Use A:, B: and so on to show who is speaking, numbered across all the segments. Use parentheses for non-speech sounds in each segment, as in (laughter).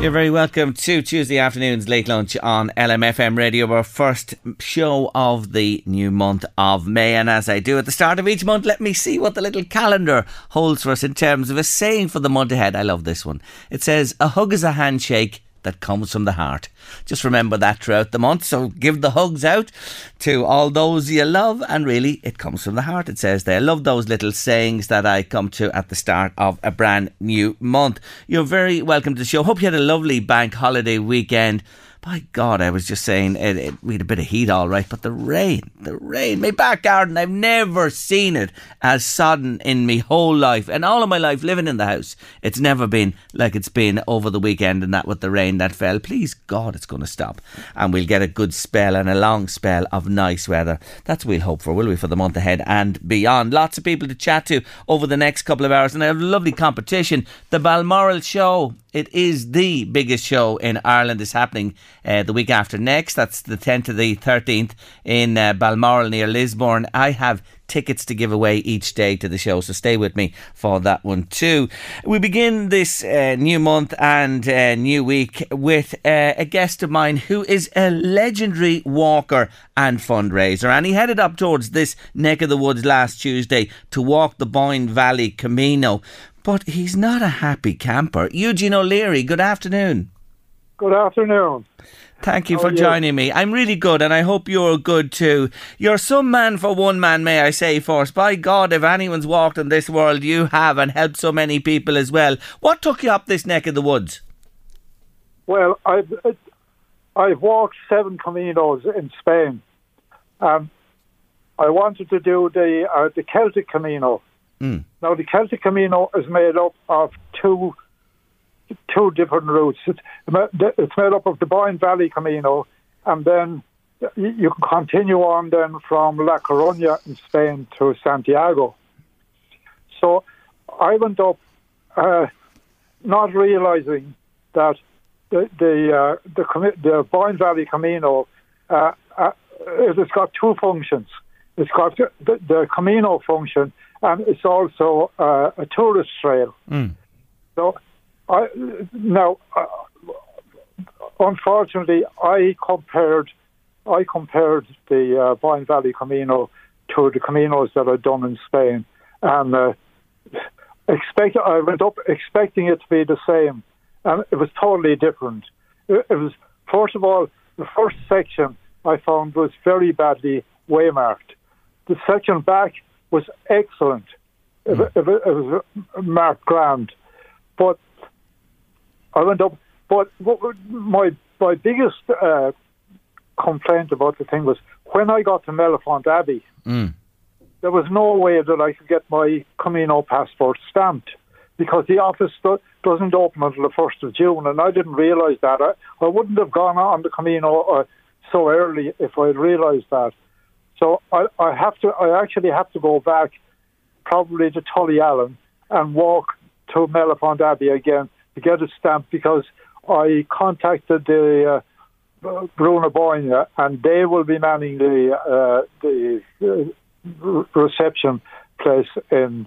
A: You're very welcome to Tuesday afternoon's late lunch on LMFM radio, our first show of the new month of May. And as I do at the start of each month, let me see what the little calendar holds for us in terms of a saying for the month ahead. I love this one. It says, A hug is a handshake that comes from the heart. Just remember that throughout the month. So give the hugs out to all those you love, and really, it comes from the heart. It says there. I love those little sayings that I come to at the start of a brand new month. You're very welcome to the show. Hope you had a lovely bank holiday weekend. My God, I was just saying it, it, we had a bit of heat, all right, but the rain, the rain, my back garden, I've never seen it as sodden in my whole life, and all of my life living in the house. It's never been like it's been over the weekend, and that with the rain that fell. Please God, it's going to stop, and we'll get a good spell and a long spell of nice weather. That's what we'll hope for, will we, for the month ahead and beyond. Lots of people to chat to over the next couple of hours, and I have a lovely competition. The Balmoral Show it is the biggest show in Ireland. is happening uh, the week after next. That's the 10th to the 13th in uh, Balmoral near Lisburn. I have tickets to give away each day to the show, so stay with me for that one too. We begin this uh, new month and uh, new week with uh, a guest of mine who is a legendary walker and fundraiser, and he headed up towards this neck of the woods last Tuesday to walk the Boyne Valley Camino. But he's not a happy camper. Eugene O'Leary, good afternoon.
B: Good afternoon.
A: Thank you
B: How
A: for
B: you?
A: joining me. I'm really good, and I hope you're good too. You're some man for one man, may I say, first. By God, if anyone's walked in this world, you have, and helped so many people as well. What took you up this neck of the woods?
B: Well, I've I've walked seven caminos in Spain. Um, I wanted to do the uh, the Celtic Camino.
A: Mm.
B: Now, the Celtic Camino is made up of two two different routes. It's, it's made up of the Boyne Valley Camino, and then you can continue on then from La Coruña in Spain to Santiago. So I went up, uh, not realizing that the the uh, the, the Boyne Valley Camino uh, uh, it's got two functions. It's got the, the, the Camino function, and it's also uh, a tourist trail.
A: Mm.
B: So, I now, uh, unfortunately, I compared, I compared the uh, Boyne Valley Camino to the Caminos that I'd done in Spain, and uh, expect I went up expecting it to be the same, and it was totally different. It, it was first of all the first section I found was very badly waymarked. The section back was excellent. It, it, it was marked grand, but I went up. But what, my my biggest uh, complaint about the thing was when I got to Mellifont Abbey,
A: Mm.
B: there was no way that I could get my Camino passport stamped because the office do- doesn't open until the first of June, and I didn't realise that. I, I wouldn't have gone on the Camino uh, so early if I had realised that. So I, I have to. I actually have to go back, probably to Tullyallen, and walk to Mellifont Abbey again to get it stamped because I contacted the uh, Brú na Bóinne and they will be manning the uh, the uh, reception place in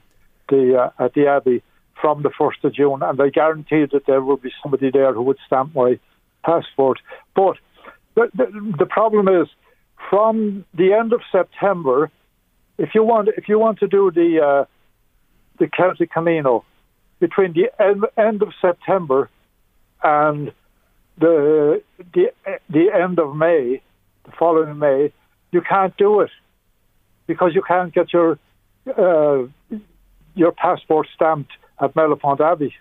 B: the uh, at the Abbey from the first of June, and they guarantee that there will be somebody there who would stamp my passport. But the, the, the problem is from the end of September, if you want if you want to do the uh, the Celtic Camino between the end, end of September and the the the end of May, the following May, you can't do it because you can't get your uh, your passport stamped at Mellifont Abbey.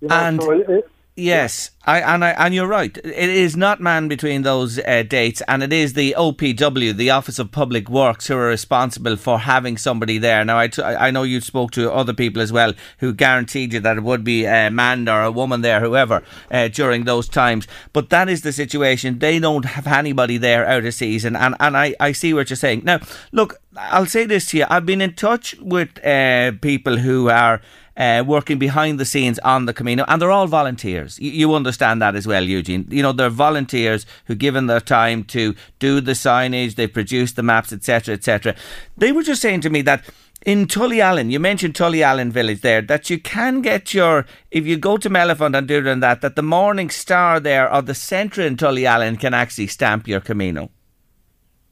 B: You know,
A: And-
B: so it,
A: Yes, I, and I, and you're right. It is not manned between those uh, dates, and it is the OPW, the Office of Public Works, who are responsible for having somebody there. Now, I, t- I know you spoke to other people as well who guaranteed you that it would be a man or a woman there, whoever, uh, during those times. But that is the situation. They don't have anybody there out of season, and and I, I see what you're saying. Now, look, I'll say this to you. I've been in touch with uh, people who are uh, working behind the scenes on the Camino, and they're all volunteers. You, you, understand that as well, Eugene. You know, they're volunteers who given their time to do the signage, they produce the maps, etc., etc. They were just saying to me that in Tullyallen, you mentioned Tullyallen village there, that you can get your, if you go to Mellifont and do that, that the Morning Star there or the centre in Tullyallen can actually stamp your Camino.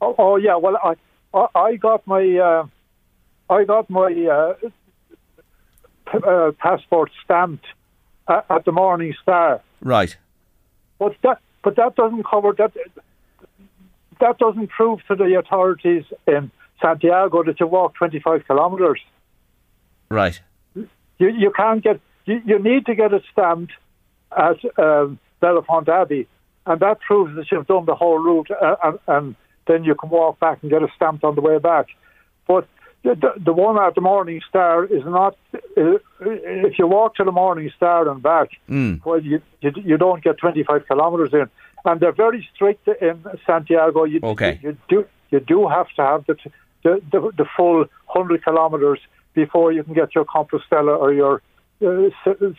B: Oh, oh yeah, well, I, I got my, uh, I got my uh, uh, passport stamped at, at, the Morning Star.
A: Right.
B: But that but that doesn't cover that. That doesn't prove to the authorities in Santiago that you walk 25 kilometres.
A: Right.
B: You you can't get you, you need to get it stamped at um, Mellifont Abbey, and that proves that you've done the whole route, uh, and, and then you can walk back and get it stamped on the way back. But the, the, one at the Morning Star is not. Uh, if you walk to the Morning Star and back, mm. well, you, you, you don't get 25 kilometres in, and they're very strict in Santiago. You,
A: okay.
B: you, you do you do have to have the the, the, the full 100 kilometres before you can get your Compostela or your uh,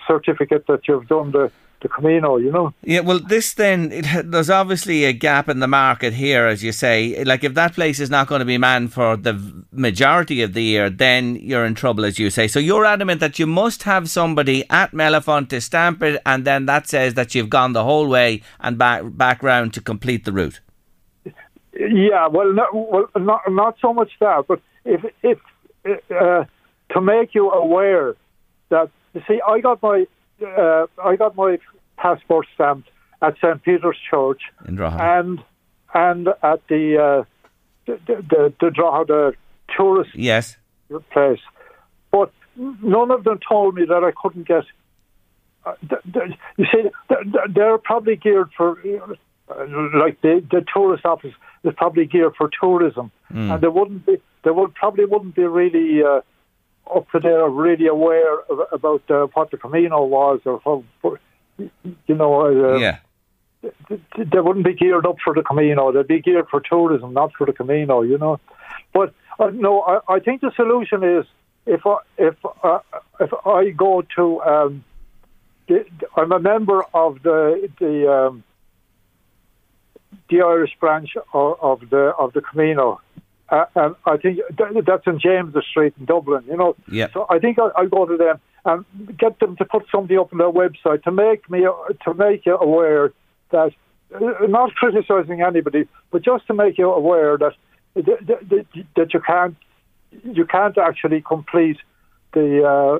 B: certificate that you've done the the Camino, you know.
A: Yeah, well, this then, it, there's obviously a gap in the market here, as you say. Like, if that place is not going to be manned for the majority of the year, then you're in trouble, as you say. So you're adamant that you must have somebody at Mellifont to stamp it, and then that says that you've gone the whole way and back, back round to complete the route.
B: Yeah, well, not, well, not, not so much that, but if, if uh, to make you aware that, you see, I got my uh, I got my passport stamped at St Peter's Church
A: in
B: and and at the uh, the the, the, the, the tourist
A: yes
B: place, but none of them told me that I couldn't get. Uh, the, the, you see, they're probably geared for uh, like the the tourist office is probably geared for tourism, mm. and they wouldn't be. They would probably wouldn't be really. Up to there really aware of, about uh, what the Camino was or how, you know, uh,
A: yeah.
B: They wouldn't be geared up for the Camino. They'd be geared for tourism, not for the Camino. You know, but uh, no, I, I think the solution is if I, if uh, if I go to um, the, I'm a member of the the um, the Irish branch of, of the of the Camino, uh, and I think that's in James Street in Dublin, you know.
A: Yeah.
B: So I think I'll, I'll, go to them and get them to put something up on their website to make me to make you aware that uh, not criticising anybody, but just to make you aware that that, that you can't you can't actually complete the. Uh,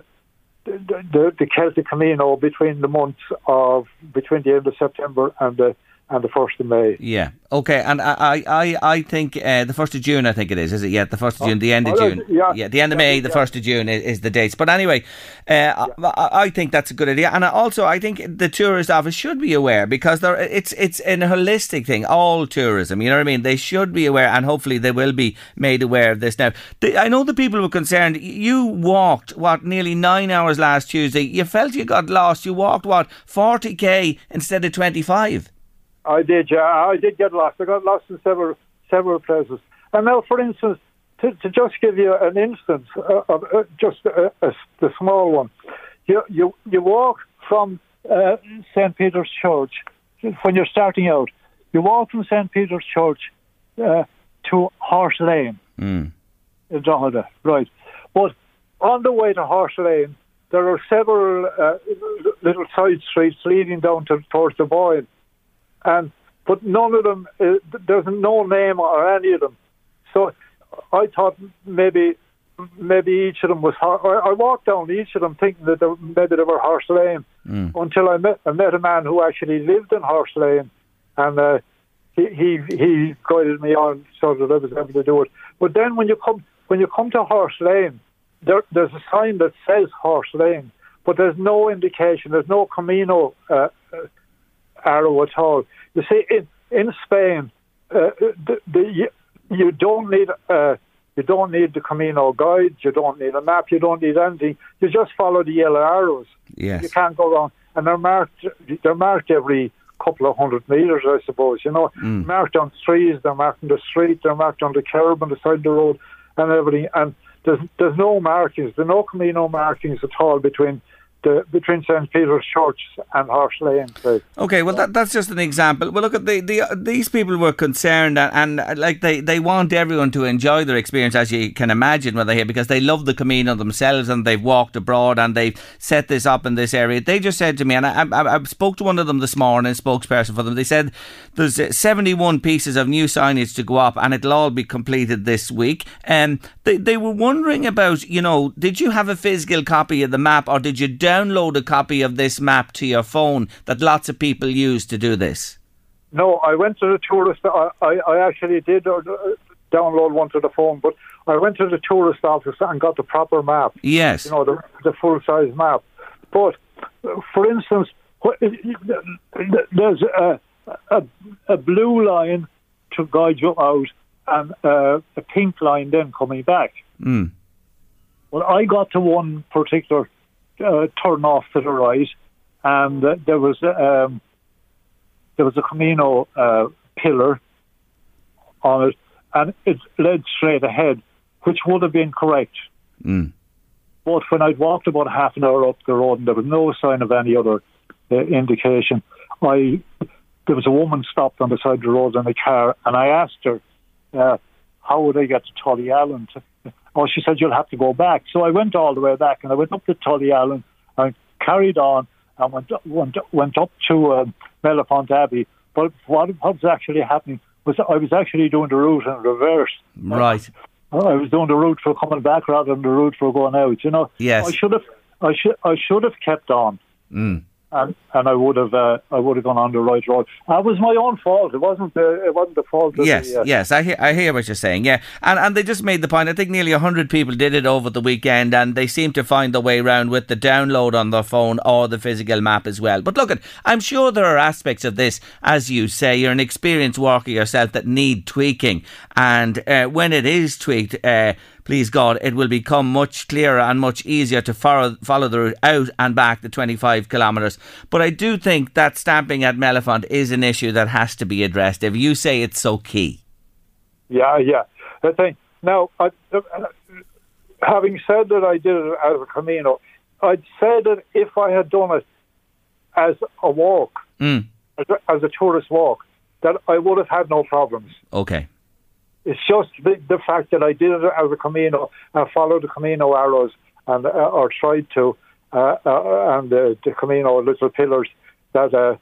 B: the, the, the Celtic Camino between the months of between the end of September and the and the first of May.
A: Yeah. Okay. And I I I think uh, the first of June. I think it is. Is it? Yeah. The first of June. The end of oh, June.
B: Yeah.
A: yeah. The end of May. The first of June is, is, the dates. But anyway, uh. I, I, think that's a good idea. And also, I think the tourist office should be aware because there it's it's a holistic thing. All tourism. You know what I mean? They should be aware, and hopefully they will be made aware of this now. The, I know the people were concerned. You walked what nearly nine hours last Tuesday. You felt you got lost. You walked what forty k instead of twenty five.
B: I did, yeah. I did get lost. I got lost in several several places. And now, for instance, to, to just give you an instance of uh, just a, a, the small one, you you you walk from uh, St Peter's Church when you're starting out. You walk from St Peter's Church uh, to Horse Lane
A: mm.
B: in Drogheda, right? But on the way to Horse Lane, there are several uh, little side streets leading down to, towards the Boyne and but none of them uh, there's no name or any of them. So I thought maybe maybe each of them was. I walked down each of them thinking that they, maybe they were Horse Lane mm. until I met I met a man who actually lived in Horse Lane, and uh, he he he guided me on so that I was able to do it. But then when you come when you come to Horse Lane, there, there's a sign that says Horse Lane, but there's no indication. There's no Camino uh, uh, arrow at all. You see, in in Spain, uh, the, the, you, you don't need uh, you don't need the Camino guide. You don't need a map. You don't need anything. You just follow the yellow arrows.
A: Yes.
B: You can't go wrong. And they're marked. They're marked every couple of hundred meters, I suppose. You know,
A: Mm.
B: marked on trees. They're marked on the street. They're marked on the curb on the side of the road, and everything. And there's there's no markings. There's no Camino markings at all between the between St Peter's Church and Horse Lane. So,
A: Okay, well that, that's just an example. Well, look at the, the these people were concerned and, and uh, like they, they want everyone to enjoy their experience as you can imagine when they're here because they love the Camino themselves and they've walked abroad and they've set this up in this area. They just said to me, and I, I, I spoke to one of them this morning, spokesperson for them. They said there's uh, 71 pieces of new signage to go up and it'll all be completed this week. And they they were wondering about, you know, did you have a physical copy of the map or did you download a copy of this map to your phone that lots of people use to do this?
B: no, I went to the tourist. I, I, I actually did uh, download one to the phone, but I went to the tourist office and got the proper map.
A: Yes.
B: you know, the, the full size map. But, for instance, there's a, a, a blue line to guide you out and uh, a pink line then coming back.
A: Mm.
B: Well, I got to one particular uh, turn off to the right, and uh, there was um, there was a Camino uh, pillar on it, and it led straight ahead, which would have been correct.
A: Mm.
B: But when I'd walked about half an hour up the road and there was no sign of any other uh, indication, I there was a woman stopped on the side of the road in a car, and I asked her, uh, "How would I get to Tullyallen?" (laughs) Oh, she said you'll have to go back. So I went all the way back, and I went up to Tullyallen and carried on and went went went up to um, Mellifont Abbey. But what, what was actually happening was I was actually doing the route in reverse.
A: Right.
B: I was doing the route for coming back rather than the route for going out. You know,
A: Yes.
B: I should have, I should, I should have kept on,
A: Mm.
B: And and I would have, uh, I would have gone on the right road. That was my own fault. It wasn't, the, it wasn't the fault. Of
A: Yes,
B: the, uh,
A: yes, I hear, I hear what you're saying. Yeah, and and they just made the point. I think nearly hundred people did it over the weekend, and they seem to find their way around with the download on their phone or the physical map as well. But look, at, I'm sure there are aspects of this, as you say, you're an experienced walker yourself that need tweaking, and uh, when it is tweaked. Please God, it will become much clearer and much easier to follow, follow the route out and back the 25 kilometres. But I do think that stamping at Mellifont is an issue that has to be addressed. If you say it's so key.
B: yeah, yeah. The thing now, I, uh, having said that, I did it as a Camino. I'd say that if I had done it as a walk,
A: Mm.
B: as a, as a tourist walk, that I would have had no problems.
A: Okay.
B: It's just the, the fact that I did it as a Camino and followed the Camino arrows and uh, or tried to, uh, uh, and the, Camino little pillars that uh,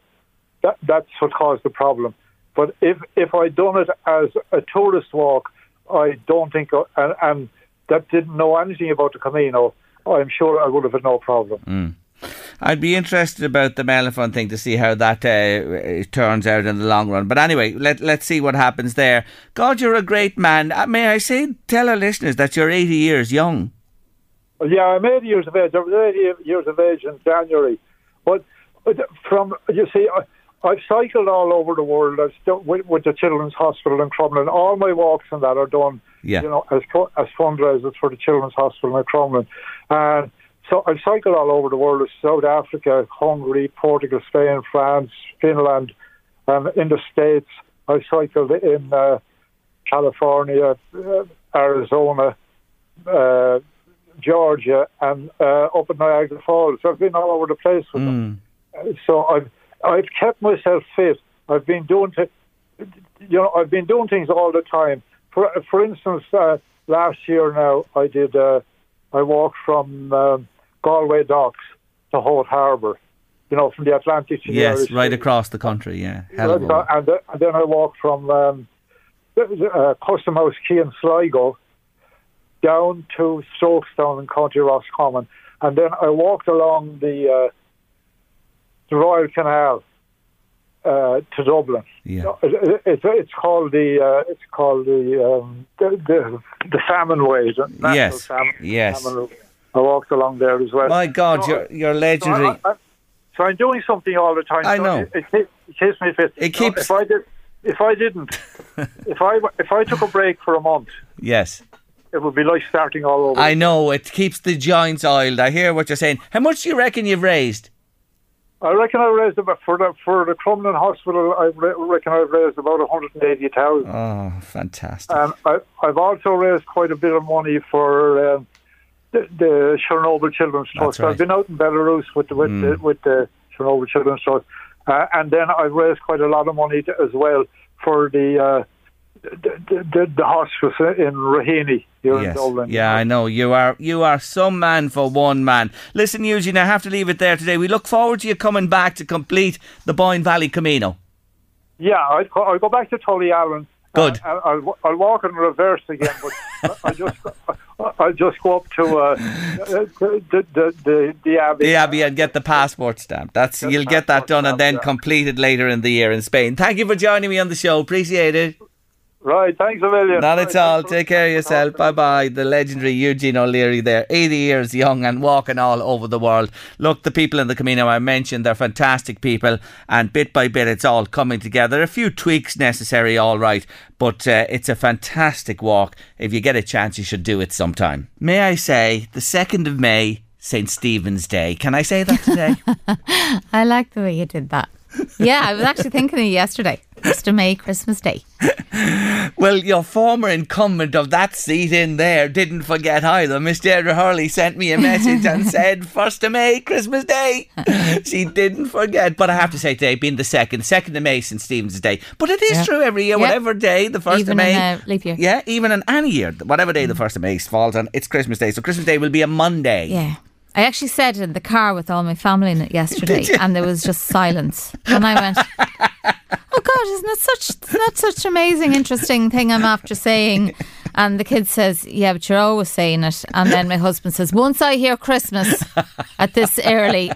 B: that that's what caused the problem. But if if I'd done it as a tourist walk, I don't think, uh, and, and that didn't know anything about the Camino, I'm sure I would have had no problem.
A: I'd be interested about the Mellifont thing to see how that uh, turns out in the long run. But anyway, let, let's see what happens there. God, you're a great man. Uh, may I say, tell our listeners that you're 80 years young.
B: Yeah, I'm 80 years of age. I was 80 years of age in January. But but from, you see, I, I've cycled all over the world I've st- with, with the Children's Hospital in Crumlin. All my walks and that are done,
A: Yeah.
B: you know, as, as fundraisers for the Children's Hospital in Crumlin. And so I've cycled all over the world, South Africa, Hungary, Portugal, Spain, France, Finland, and in the States. I've cycled in uh, California, uh, Arizona, uh, Georgia, and uh, up at Niagara Falls. I've been all over the place with them. Uh, So I've I've kept myself fit. I've been doing th- you know I've been doing things all the time. For for instance, uh, last year now I did uh, I walked from um, Galway Docks to Howth Harbour. You know, from the Atlantic to the
A: Yes,
B: Irish
A: right across the country, yeah. Hell of a
B: and, and then I walked from um, uh, Custom House Quay in Sligo down to Strokestown in County Roscommon, and then I walked along the uh, the Royal Canal uh, to Dublin.
A: Yeah.
B: It, it, it's called the uh, it's called the um, the, the the Famine Way. the National
A: Yes,
B: Famine,
A: yes.
B: Famine. I walked along there as well.
A: My God,
B: So-
A: you're you're
B: so,
A: legendary.
B: I, I, so I'm doing something all the time.
A: I
B: so
A: know.
B: It, it, it keeps me fit.
A: It
B: So
A: keeps-
B: If I did, if I didn't, (laughs) if I if I took a break for a month,
A: yes.
B: it would be like starting all over.
A: I know it keeps the joints oiled. I hear what you're saying. How much do you reckon you've raised?
B: I reckon I raised about for the for the Crumlin Hospital. I reckon I've raised about one hundred and eighty thousand.
A: Oh, fantastic!
B: And I, I've also raised quite a bit of money for um, the, the Chernobyl Children's Trust.
A: right.
B: I've been out in Belarus with the, with the, with the Chernobyl Children's Trust, uh, and then I've raised quite a lot of money to, as well for the, uh, the, the, the the hospice in Raheny
A: Yes. Yeah, I know you are. You are some man for one man. Listen, Eugene, I have to leave it there today. We look forward to you coming back to complete the Boyne Valley Camino.
B: Yeah, go- I'll go back to Tullyallen.
A: Good.
B: Uh, I'll, I'll walk in reverse again, but I just I'll just go up to uh, the, the, the, the, the Abbey.
A: The Abbey and get the passport stamp. That's
B: Get
A: you'll get that done and then completed later in the year in Spain. Thank you for joining me on the show. Appreciate it.
B: Right, thanks a million.
A: Not
B: Right,
A: at all. Take care of yourself. Bye bye. The legendary Eugene O'Leary there, 80 years young and walking all over the world. Look, the people in the Camino I mentioned, they're fantastic people, and bit by bit it's all coming together. A few tweaks necessary, all right, but uh, it's a fantastic walk. If you get a chance, you should do it sometime. May I say, the 2nd of May, St. Stephen's Day. Can I say that today? (laughs)
C: I like the way you did that. Yeah, I was actually thinking of you yesterday. First of May, Christmas Day.
A: Well, your former incumbent of that seat in there didn't forget either. Miss Deirdre Hurley sent me a message and (laughs) said, 1st of May, Christmas Day. she didn't forget. But I have to say today, being the 2nd, 2nd of May, St. Stephen's Day. But it is
C: Yeah.
A: true every year,
C: Yeah.
A: whatever day, the 1st
C: Even
A: of May.
C: in a leap year.
A: Yeah, even in any year, whatever day the mm. 1st of May falls on, it's Christmas Day. So Christmas Day will be a Monday.
C: Yeah. I actually said in the car with all my family in it yesterday, and there was just silence. And I went, "Oh God, isn't it such that such amazing, interesting thing I'm after saying?" And the kid says, "Yeah, but you're always saying it." And then my husband says, "Once I hear Christmas at this early,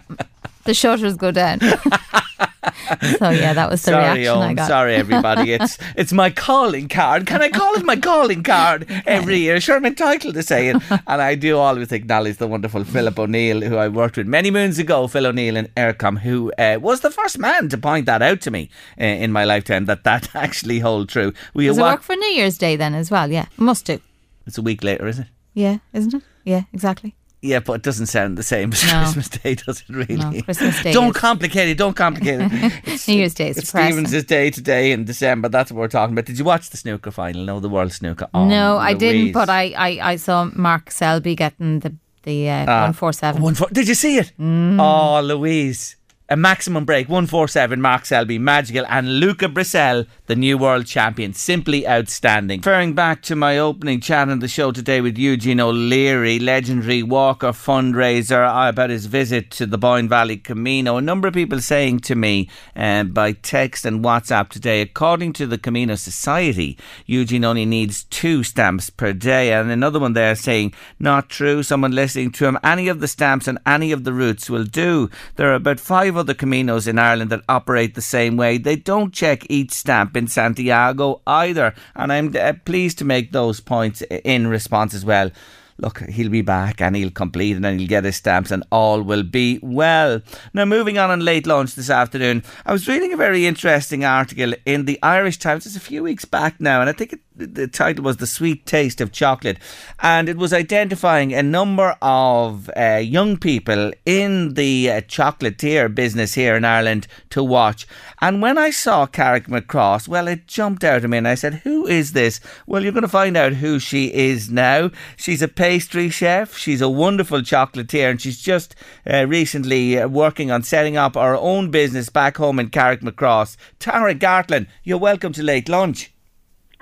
C: the shutters go down." (laughs) so yeah, that was the
A: Sorry,
C: reaction I got.
A: Sorry, everybody. (laughs) It's it's my calling card. Can I call it my calling card every year? Sure, I'm entitled to say it. And I do always acknowledge the wonderful Philip O'Neill, who I worked with many moons ago, Phil O'Neill in Aircom, who uh, was the first man to point that out to me uh, in my lifetime, that that (laughs) actually hold true. We
C: Does it work for New Year's Day then as well? Yeah, must do.
A: It's a week later, is it?
C: Yeah, isn't it? Yeah, exactly.
A: Yeah, but it doesn't sound the same as
C: No.
A: Christmas Day, does it really?
C: No, Christmas Day
A: Don't
C: is-
A: complicate it, don't complicate it. (laughs) It's-
C: New Year's Day is
A: It's
C: depressing.
A: Stevens' day today in December. That's what we're talking about. Did you watch the snooker final? No, the World Snooker. Oh,
C: no, I didn't, but I, I, I saw Mark Selby getting the the uh,
A: Ah,
C: one four seven.
A: One four, did you see it?
C: Mm.
A: Oh, Louise. A maximum break, 147, Mark Selby, magical, and Luca Brecel, the new world champion. Simply outstanding. Referring back to my opening chat on the show today with Eugene O'Leary, legendary walker fundraiser, about his visit to the Boyne Valley Camino. A number of people saying to me uh, by text and WhatsApp today, according to the Camino Society, Eugene only needs two stamps per day. And another one there saying, not true. Someone listening to him, any of the stamps and any of the routes will do. There are about five other Caminos in Ireland that operate the same way. They don't check each stamp in Santiago either. And I'm uh, pleased to make those points in response as well. Look, he'll be back and he'll complete and he'll get his stamps and all will be well. Now, moving on on late lunch this afternoon, I was reading a very interesting article in the Irish Times. It's a few weeks back now, and I think it, the title was The Sweet Taste of Chocolate. And it was identifying a number of uh, young people in the uh, chocolatier business here in Ireland to watch. And when I saw Carrickmacross, well, it jumped out at me and I said, Who is this? Well, you're going to find out who she is now. She's a pastry chef, she's a wonderful chocolatier, and she's just uh, recently uh, working on setting up our own business back home in Carrickmacross. Tara Gartlan, you're welcome to Late Lunch.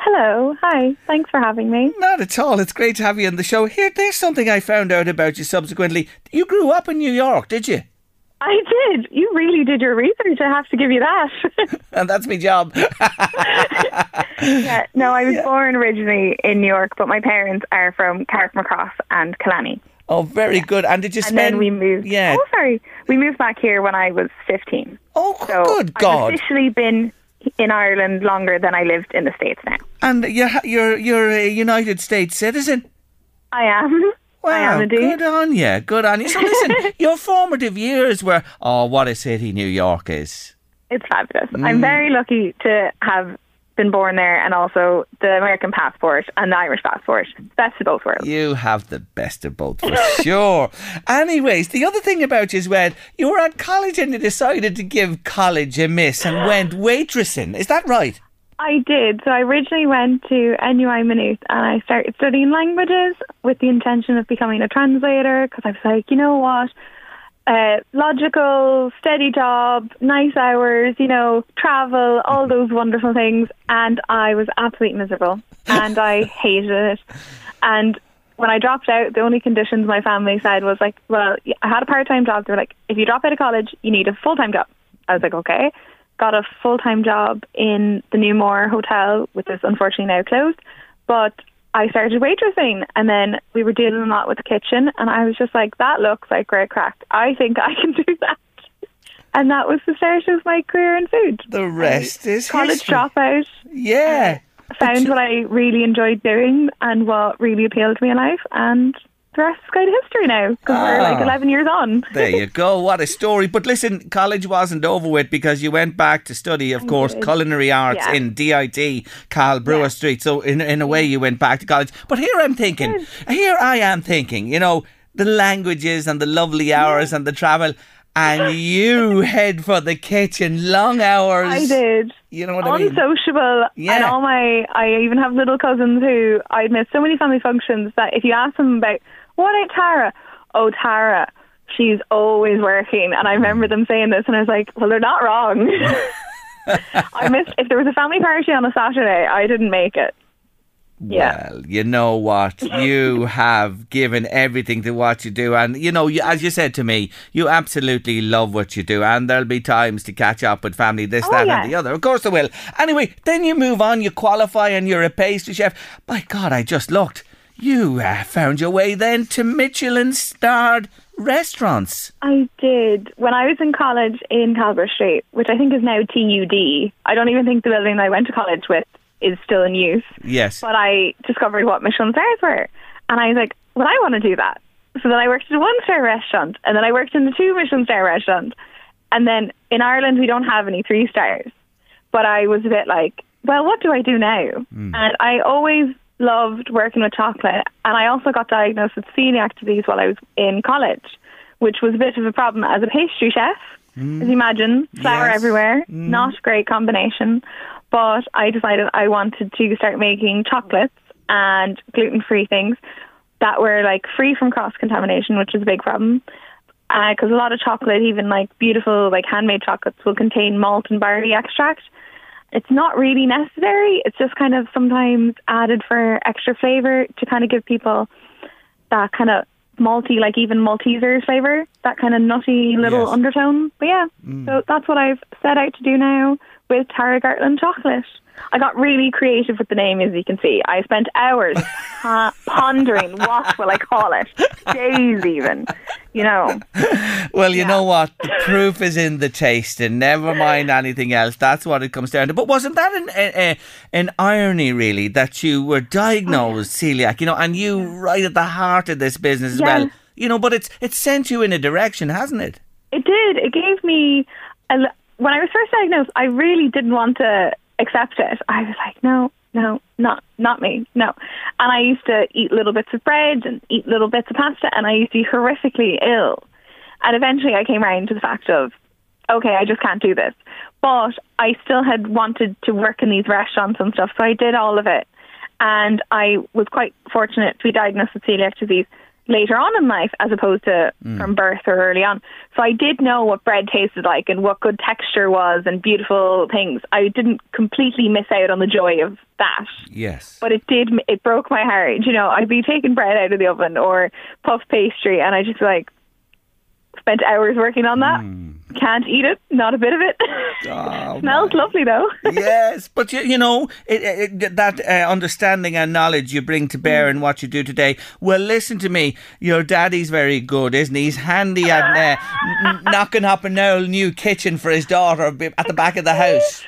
D: Hello. Hi. Thanks for having me.
A: Not at all. It's great to have you on the show. Here, there's something I found out about you subsequently. You grew up in New York, did you?
D: I did. You really did your research. I have to give you that. (laughs)
A: And that's my job.
D: yeah. No, I was born originally in New York, but my parents are from Carrickmacross and Killarney.
A: oh, very good. And did you
D: And
A: spend?
D: then we moved.
A: Yeah.
D: Oh, sorry. We moved back here when I was 15.
A: Oh,
D: So
A: good
D: I've officially been in Ireland longer than I lived in the States now.
A: And you're you're you're a United States citizen.
D: I am. (laughs) I am
A: Wow, good on you. Good on you. So listen, (laughs) your formative years were, oh, what a city New York is.
D: It's fabulous.
A: Mm.
D: I'm very lucky to have been born there and also the American passport and the Irish passport. Best of both worlds.
A: You have the best of both for sure. Anyways, the other thing about you is when you were at college and you decided to give college a miss and went waitressing. Is that right?
D: I did. So I originally went to NUI Maynooth and I started studying languages with the intention of becoming a translator because I was like, you know what? Uh, logical, steady job, nice hours, you know, travel, all those wonderful things. And I was absolutely miserable and I (laughs) hated it. And when I dropped out, the only conditions my family said was like, well, I had a part time job. They were like, if you drop out of college, you need a full time job. I was like, okay. Got a full time job in the Nuremore Hotel, which is unfortunately now closed. But I started waitressing, and then we were dealing a lot with the kitchen, and I was just like, that looks like great crack. I think I can (laughs) do that. And that was the start of my career in food.
A: The rest is
D: College
A: history.
D: dropout,
A: Yeah.
D: found what I really enjoyed doing and what really appealed to me in life, and the rest is kind of history now because we're like
A: Ah.
D: 11 years on. (laughs)
A: There you go. What a story. But listen, college wasn't over with because you went back to study, of course,
D: did.
A: culinary arts
D: Yeah.
A: in DIT, Cathal Brugha
D: Yeah.
A: Street. So, in, in a way, you went back to college. But here I'm thinking, here I am thinking, you know, the languages and the lovely hours and the travel. And (laughs) you head for the kitchen, long hours.
D: I did.
A: You know what I mean?
D: Unsociable, and
A: Yeah.
D: all my. I even have little cousins who I'd miss so many family functions that if you ask them about what ain't Tara, oh Tara, she's always working, and I remember them saying this, and I was like, well, they're not wrong. (laughs) I missed if there was a family party on a Saturday, I didn't make it. Yeah.
A: Well, you know what? You have given everything to what you do. And, you know, you, as you said to me, you absolutely love what you do. And there'll be times to catch up with family, this,
D: Oh,
A: that,
D: yeah.
A: and the other. Of course there will. Anyway, then you move on, you qualify, and you're a pastry chef. By God, I just looked. You uh, found your way then to Michelin starred restaurants.
D: I did. When I was in college in Calvert Street, which I think is now TUD, I don't even think the building I went to college with is still in use.
A: Yes.
D: But I discovered what Michelin stars were. And I was like, well, I want to do that. So then I worked at a one star restaurant and then I worked in the two Michelin star restaurants. And then in Ireland, we don't have any three stars. But I was a bit like, well, what do I do now? And I always loved working with chocolate. And I also got diagnosed with celiac disease while I was in college, which was a bit of a problem as a pastry chef. Mm. As you imagine, flour
A: Yes.
D: everywhere, mm. not a great combination. But I decided I wanted to start making chocolates and gluten free things that were like free from cross contamination, which is a big problem. Uh, because a lot of chocolate, even like beautiful, like handmade chocolates, will contain malt and barley extract. It's not really necessary. It's just kind of sometimes added for extra flavor to kind of give people that kind of malty, like even Malteser flavor, that kind of nutty little
A: Yes.
D: undertone. But yeah, mm. so that's what I've set out to do now with Tara Gartlan chocolate. I got really creative with the name, as you can see. I spent hours (laughs) uh, pondering what will I call it, days even, you know.
A: Well, you know what? The proof is in the taste, and never mind anything else. That's what it comes down to. But wasn't that an a, a, an irony, really, that you were diagnosed celiac? You know, and you right at the heart of this business as
D: Yeah.
A: well. You know, but it's it's sent you in a direction, hasn't it?
D: It did. It gave me a, when I was first diagnosed. I really didn't want to accept it. I was like, no, no, not not me, no. And I used to eat little bits of bread and eat little bits of pasta, and I used to be horrifically ill. And eventually, I came around to the fact of, okay, I just can't do this. But I still had wanted to work in these restaurants and stuff, so I did all of it. And I was quite fortunate to be diagnosed with celiac disease later on in life as opposed to mm. from birth or early on. So I did know what bread tasted like and what good texture was and beautiful things. I didn't completely miss out on the joy of that.
A: Yes.
D: But it did, it broke my heart. You know, I'd be taking bread out of the oven or puff pastry and I just like spent hours working on that. Can't eat it, not a bit of it. (laughs)
A: Oh,
D: Smells lovely though. (laughs)
A: yes, but you, you know it, it, that uh, understanding and knowledge you bring to bear in what you do today. Well, listen to me. Your daddy's very good, isn't he? He's handy at uh, n- knocking up an old new kitchen for his daughter at the back of the house.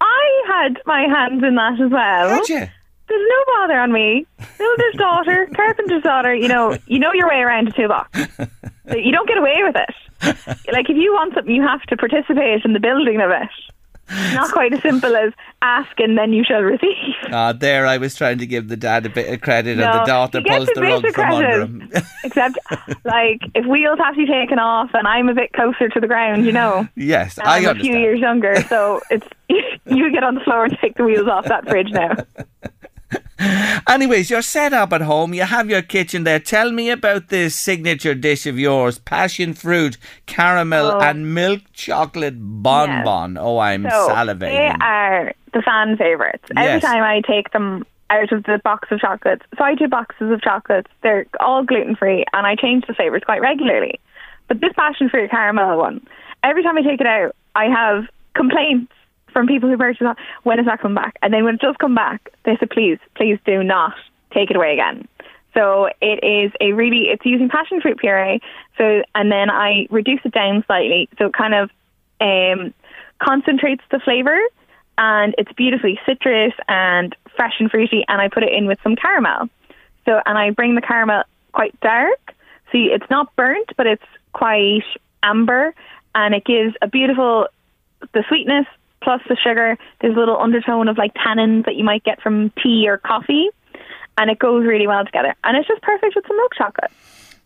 D: I had my hands in that as well.
A: Had you?
D: there's no bother on me. Builder's daughter, (laughs) carpenter's daughter. You know, you know your way around a toolbox. You don't get away with it. (laughs) Like if you want something, you have to participate in the building of it. Not quite as simple as ask and then you shall receive. (laughs)
A: Ah, there I was trying to give the dad a bit of credit,
D: No,
A: and the daughter pulls the rug from under him. (laughs)
D: Except, like, if wheels have to be taken off and I'm a bit closer to the ground, you know.
A: yes, I
D: I'm a few years younger, so it's you get on the floor and take the wheels off that fridge now. (laughs)
A: Anyways, you're set up at home. You have your kitchen there. Tell me about this signature dish of yours: passion fruit, caramel,
D: Oh.
A: and milk chocolate bonbon. Oh, I'm
D: So they
A: salivating.
D: are the fan favourites. Every time I take them out of the box of chocolates, so I do boxes of chocolates. They're all gluten free, and I change the flavours quite regularly. But this passion fruit caramel one, every time I take it out, I have complaints from people who purchase it. When is that coming back? And then when it does come back, they said, please, please do not take it away again. So it is a really, it's using passion fruit puree. So, and then I reduce it down slightly. So it kind of um, concentrates the flavor and it's beautifully citrus and fresh and fruity. And I put it in with some caramel. So, and I bring the caramel quite dark. See, it's not burnt, but it's quite amber and it gives a beautiful, the sweetness plus the sugar. There's a little undertone of like tannins that you might get from tea or coffee. And it goes really well together. And it's just perfect with some milk chocolate.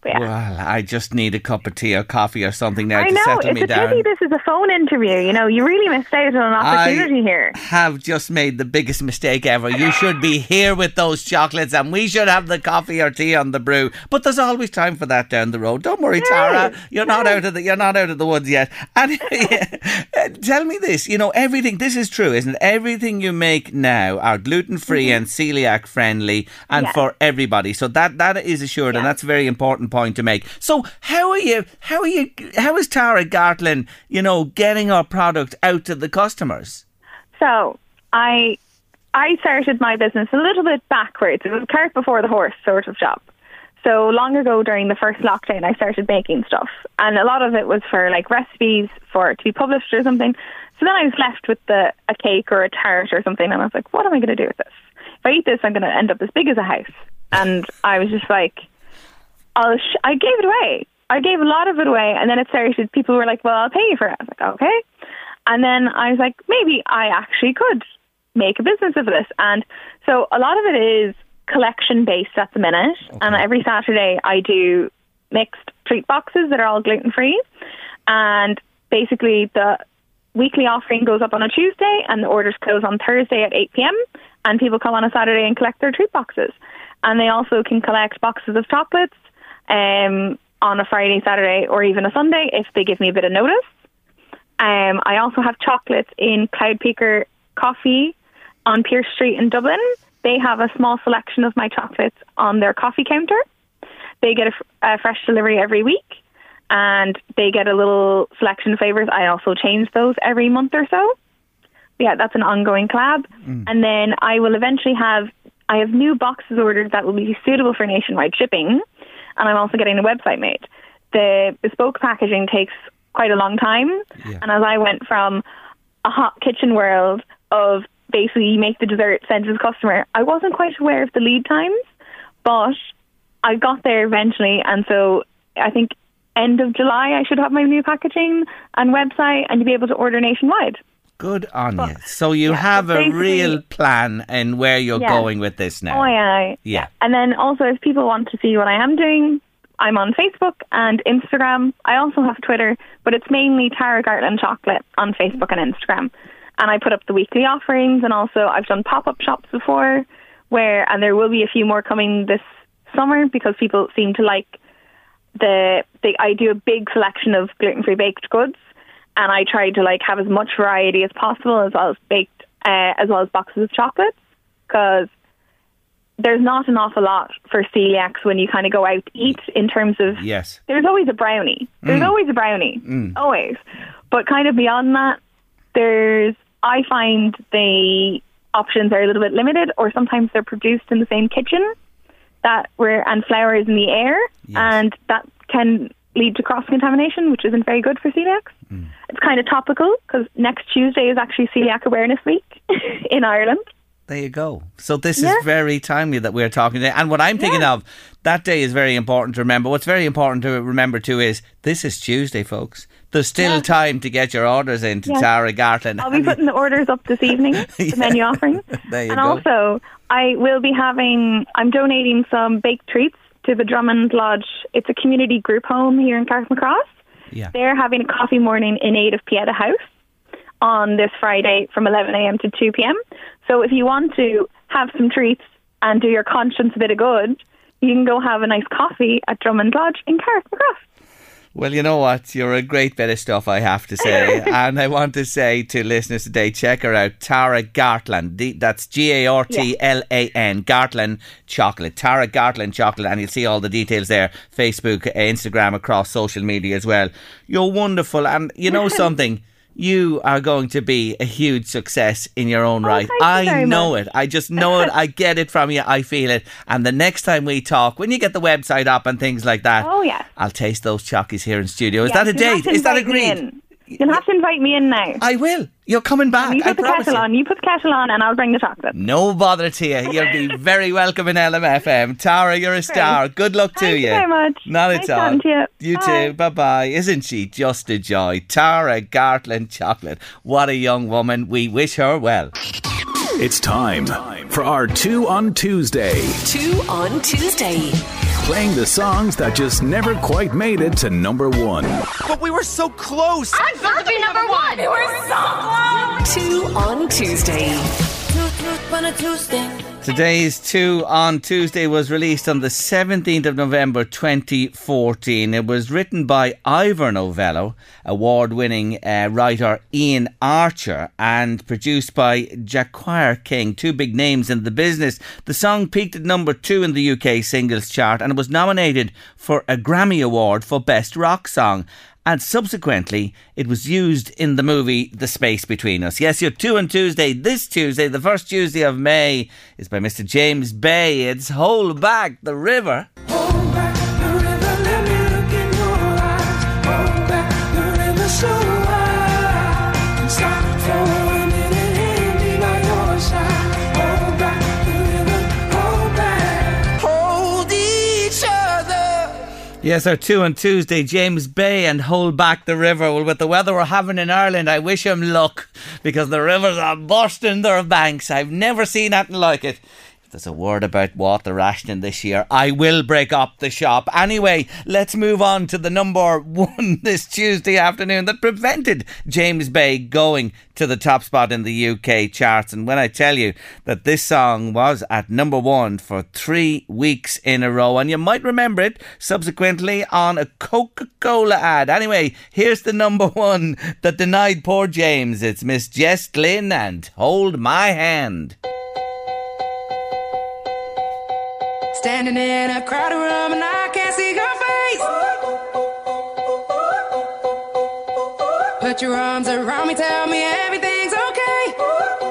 D: Yeah.
A: Well, I just need a cup of tea or coffee or something now
D: I
A: to
D: know
A: settle
D: it's
A: me
D: a
A: down.
D: pity this is a phone interview. You know, you really missed out on an opportunity here.
A: have just made the biggest mistake ever. You should be here with those chocolates and we should have the coffee or tea on the brew. But there's always time for that down the road. Don't worry, Tara. You're not out of the you're not out of the woods yet. And (laughs) tell me this, you know, everything this is true, isn't it? Everything you make now are gluten free mm-hmm. and celiac friendly and for everybody. So that that is assured and that's a very important point to make. So how are you how are you how is Tara Gartlan, you know, getting our product out to the customers?
D: So I I started my business a little bit backwards. It was cart before the horse sort of job. So long ago during the first lockdown, I started making stuff, and a lot of it was for like recipes for to be published or something. So then I was left with the a cake or a tart or something, and I was like, what am I going to do with this? If I eat this, I'm going to end up as big as a house. And I was just like, I'll sh- I gave it away. I gave a lot of it away, and then it started. People were like, "Well, I'll pay you for it." I was like, "Okay," and then I was like, "Maybe I actually could make a business of this." And so a lot of it is collection based at the minute, and every Saturday I do mixed treat boxes that are all gluten free, and basically the weekly offering goes up on a Tuesday, and the orders close on Thursday at eight pm, and people come on a Saturday and collect their treat boxes, and they also can collect boxes of chocolates um, on a Friday, Saturday, or even a Sunday if they give me a bit of notice. Um, I also have chocolates in Cloud Picker Coffee on Pearse Street in Dublin. They have a small selection of my chocolates on their coffee counter. They get a, f- a fresh delivery every week, and they get a little selection of flavors. I also change those every month or so. Yeah, that's an ongoing collab. And then I will eventually have I have new boxes ordered that will be suitable for nationwide shipping, and I'm also getting a website made. The bespoke packaging takes quite a long time, and as I went from a hot kitchen world of basically you make the dessert, send to the customer, I wasn't quite aware of the lead times, but I got there eventually, and so I think end of July I should have my new packaging and website, and to be able to order nationwide.
A: Good on you. So you
D: yeah,
A: have a real plan and where you're
D: Yeah.
A: going with this now.
D: Oh yeah,
A: Yeah.
D: And then also, if people want to see what I am doing, I'm on Facebook and Instagram. I also have Twitter, but it's mainly Tara Gartlan Chocolate on Facebook and Instagram. And I put up the weekly offerings, and also I've done pop up shops before, where and there will be a few more coming this summer because people seem to like the. the I do a big selection of gluten free baked goods, and I try to like have as much variety as possible, as well as baked, uh, as well as boxes of chocolates, because there's not an awful lot for celiacs when you kind of go out to eat in terms of
A: Yes.
D: there's always a brownie. There's always a brownie. Always. But kind of beyond that, there's I find the options are a little bit limited or sometimes they're produced in the same kitchen that where and flour is in the air
A: Yes.
D: and that can lead to cross contamination, which isn't very good for celiacs. Mm. It's kind of topical because next Tuesday is actually Celiac Awareness Week (laughs) in Ireland.
A: There you go. So this
D: Yeah.
A: is very timely that we're talking today. And what I'm thinking
D: Yeah.
A: of, that day is very important to remember. What's very important to remember too is this is Tuesday, folks. There's still
D: Yeah.
A: time to get your orders in to. Tara Gartlan.
D: I'll be putting the orders up this evening, (laughs) the menu offerings. (laughs)
A: There you
D: and
A: go.
D: also, I will be having, I'm donating some baked treats to the Drummond Lodge. It's a community group home here in Carrickmacross.
A: Yeah.
D: They're having a coffee morning in aid of Pieta House on this Friday from 11am to 2pm. So if you want to have some treats and do your conscience a bit of good, you can go have a nice coffee at Drummond Lodge in Carrickmacross.
A: Well, you know what? You're a great bit of stuff, I have to say. (laughs) and I want to say to listeners today, check her out, Tara Gartlan. That's G A R T L A N, Gartlan Chocolate. Tara Gartlan Chocolate. And you'll see all the details there Facebook, Instagram, across social media as well. You're wonderful. And you know (laughs) something? You are going to be a huge success in your own right.
D: Oh,
A: I know
D: much.
A: it. I just know it. I (laughs) get it from you. I feel it. And the next time we talk, when you get the website up and things like that,
D: Oh, yeah,
A: I'll taste those chockies here in studio. Is
D: Yeah,
A: that a date? Is that agreed?
D: In. You'll have to invite me in now.
A: I will. You're coming back.
D: you
A: I
D: put the
A: promise
D: kettle
A: you.
D: on. You put the kettle on, and I'll bring the chocolate.
A: No bother to you. You'll be (laughs) very welcome in LMFM. Tara, you're a star. Good luck to
D: Thank
A: you.
D: Thank you very much.
A: Not
D: Nice
A: at all.
D: talking to you.
A: You
D: Bye.
A: too. Bye bye. Isn't she just a joy? Tara Gartlan Chocolate. What a young woman. We wish her well.
E: It's time for our Two on Tuesday.
F: Two on Tuesday.
E: Playing the songs that just never quite made it to number one.
G: But we were so close.
F: I'm supposed to be number one. We were so close. Two on Tuesday.
A: Today's Two on Tuesday was released on the 17th of November 2014. It was written by Ivor Novello, award winning uh, writer Ian Archer, and produced by Jacquire King, two big names in the business. The song peaked at number two in the UK singles chart and was nominated for a Grammy Award for Best Rock Song and subsequently it was used in the movie The Space Between Us. Yes, your two on Tuesday, this Tuesday, the first Tuesday of May, is by Mr. James Bay. It's Hold Back the River. Yes, our two on Tuesday, James Bay and Hold Back the River. Well, with the weather we're having in Ireland, I wish him luck because the rivers are bursting their banks. I've never seen anything like it. There's a word about water rationing this year, I will break up the shop. Anyway, let's move on to the number (laughs) one this Tuesday afternoon that prevented James Bay going to the top spot in the UK charts. And when I tell you that this song was at number one for three weeks in a row, and you might remember it subsequently on a Coca Cola ad. Anyway, here's the number (laughs) one that denied poor James. It's Miss Jess Glynne and Hold My Hand.
H: Standing in a crowded room and I can't see your face. Put your arms around me, tell me everything's okay.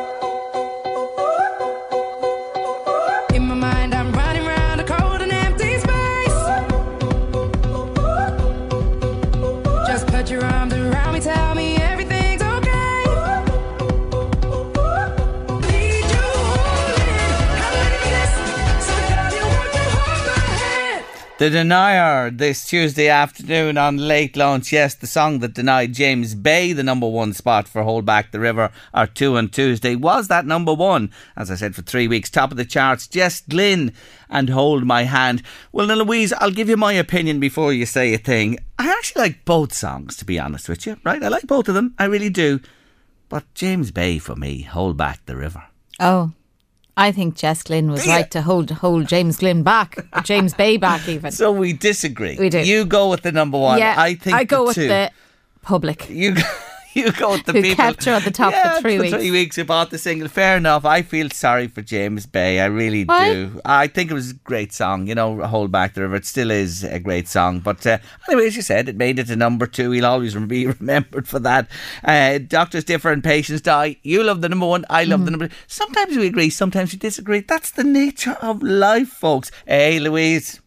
A: The Denier this Tuesday afternoon on Late Lunch. Yes, the song that denied James Bay the number one spot for Hold Back the River or two on Tuesday was that number one, as I said, for three weeks. Top of the charts, Jess Glynne and Hold My Hand. Well, now, Louise, I'll give you my opinion before you say a thing. I actually like both songs, to be honest with you, right? I like both of them. I really do. But James Bay, for me, Hold Back the River.
C: Oh, I think Jess Glynne was right to hold hold James Glynn back, (laughs) James Bay back even.
A: So we disagree.
C: We do.
A: You go with the number one.
C: yeah,
A: I think
C: I go
A: the
C: with
A: two.
C: the public.
A: You (laughs) you go with the
C: Who
A: people
C: kept her at the top for
A: Yeah,
C: three weeks.
A: three weeks who bought the single. Fair enough. I feel sorry for James Bay. I really
C: Why?
A: do. I think it was a great song. You know, Hold Back the River. It still is a great song. But uh, anyway, as you said, it made it to number two. He'll always be (laughs) remembered for that. Uh, doctors differ and patients die. You love the number one. I love
C: Mm.
A: the number. Sometimes we agree. Sometimes we disagree. That's the nature of life, folks. Hey, Louise.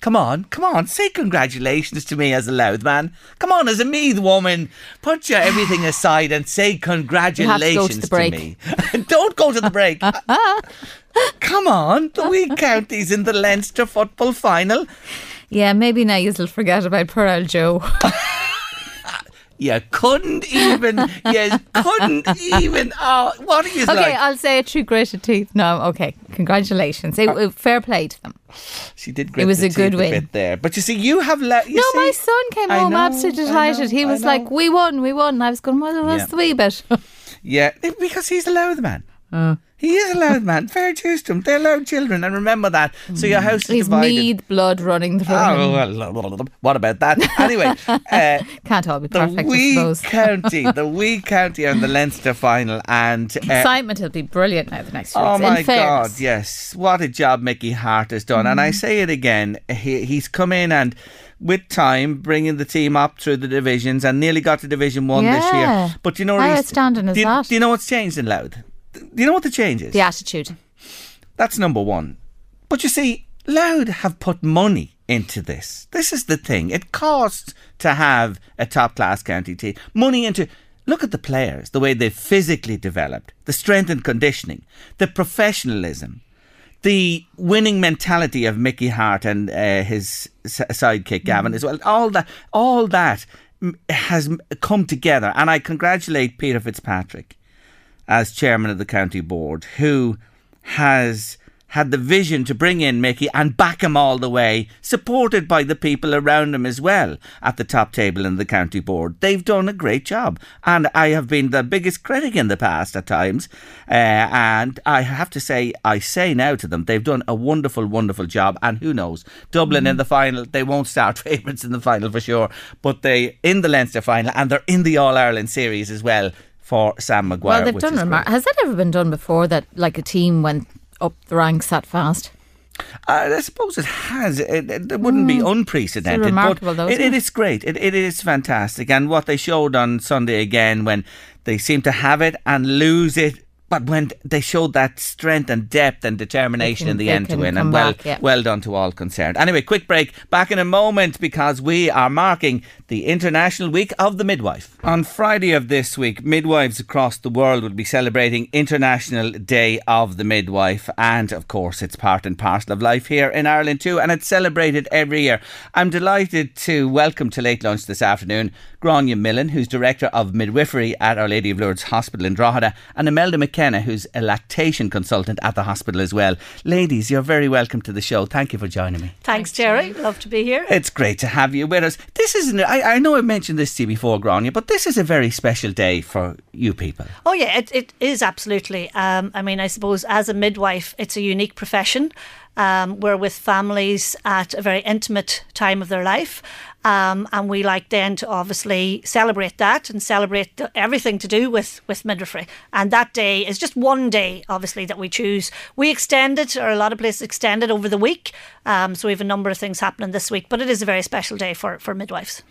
A: Come on, come on, say congratulations to me as a Louth man. Come on, as a Meath woman, put your everything aside and say congratulations
C: to break.
A: me. (laughs) Don't go to the break. (laughs) come on, the wee counties in the Leinster football final.
C: Yeah, maybe now you'll forget about Pearl Joe. (laughs)
A: You couldn't even. You couldn't even. Oh, what are you
C: okay,
A: like?
C: I'll say it through gritted teeth. No, okay. Congratulations. It, it- fair play to them.
A: She did. Grit
C: was
A: the
C: a good win.
A: bit there, but you see, you have let.
C: No,
A: see,
C: my son came
A: I
C: home
A: know,
C: absolutely delighted.
A: know,
C: he was like, "We won, we won." I was going, "What was
A: Yeah.
C: the wee bit?"
A: Yeah, because he's a Louth man. Uh. He is a Louth man. Fair dues to him. They're Louth children, and remember that. So your house is
C: He's
A: divided.
C: Meath blood running through
A: Oh, well, what about that? Anyway, (laughs) uh,
C: Can't all be
A: the
C: perfect, I
A: wee
C: suppose.
A: county, (laughs) the wee county on the Leinster final, and uh,
C: Excitement will be brilliant now the next few
A: Oh
C: weeks. In
A: my
C: fairness.
A: God! Yes, what a job Mickey Harte has done, and I say it again. He, he's come in and, with time, bringing the team up through the divisions, and nearly got to Division One this
C: Yeah.
A: year. But you know,
C: How
A: he's-
C: outstanding is
A: do you,
C: that?
A: Do you know what's changed in Louth? Do you know what the change is?
C: The attitude.
A: That's number one. But you see, Louth have put money into this. This is the thing. It costs to have a top class county team. Money into. Look at the players, the way they've physically developed, the strength and conditioning, the professionalism, the winning mentality of Mickey Harte and uh, his sidekick Gavin as well. All that, all that mm, has come together, and I congratulate Peter Fitzpatrick as chairman of the county board, who has had the vision to bring in Mickey and back him all the way, supported by the people around him as well at the top table in the county board. They've done a great job, and I have been the biggest critic in the past at times. Uh, and I have to say, I say now to them, they've done a wonderful, wonderful job. And who knows, Dublin in the final, they won't start (laughs) favourites in the final for sure, but they in the Leinster final, and they're in the All Ireland series as well. For Sam Maguire,
C: well, they've
A: which
C: done remar- Has that ever been done before? That like a team went up the ranks that fast?
A: Uh, I suppose it has. It, it, wouldn't be unprecedented,
C: Mm. remarkable
A: but
C: though,
A: it, it
C: it?
A: is great. It, it is fantastic, and what they showed on Sunday again, when they seem to have it and lose it, but when they showed that strength and depth and determination
C: They
A: in the end to win, and well,
C: back, yeah.
A: well done to all concerned. Anyway, quick break. Back in a moment because we are marking the International Week of the Midwife. On Friday of this week, midwives across the world will be celebrating International Day of the Midwife. And of course, it's part and parcel of life here in Ireland too, and it's celebrated every year. I'm delighted to welcome to late lunch this afternoon Grania Millen, who's Director of Midwifery at Our Lady of Lourdes Hospital in Drogheda, and Imelda McKenna, who's a lactation consultant at the hospital as well. Ladies, you're very welcome to the show. Thank you for joining me.
I: Thanks, Jerry. Love to be here.
A: It's great to have you with us. This is, an, I, I know I mentioned this to you before, Grania, but this is a very special day for you people.
I: Oh yeah, it, it is absolutely. Um, I mean, I suppose as a midwife, it's a unique profession. Um, we're with families at a very intimate time of their life. Um, and we like then to obviously celebrate that and celebrate the, everything to do with, with midwifery. And that day is just one day, obviously, that we choose. We extend it, or a lot of places extend it over the week. Um, so we have a number of things happening this week, but it is a very special day for, for midwives.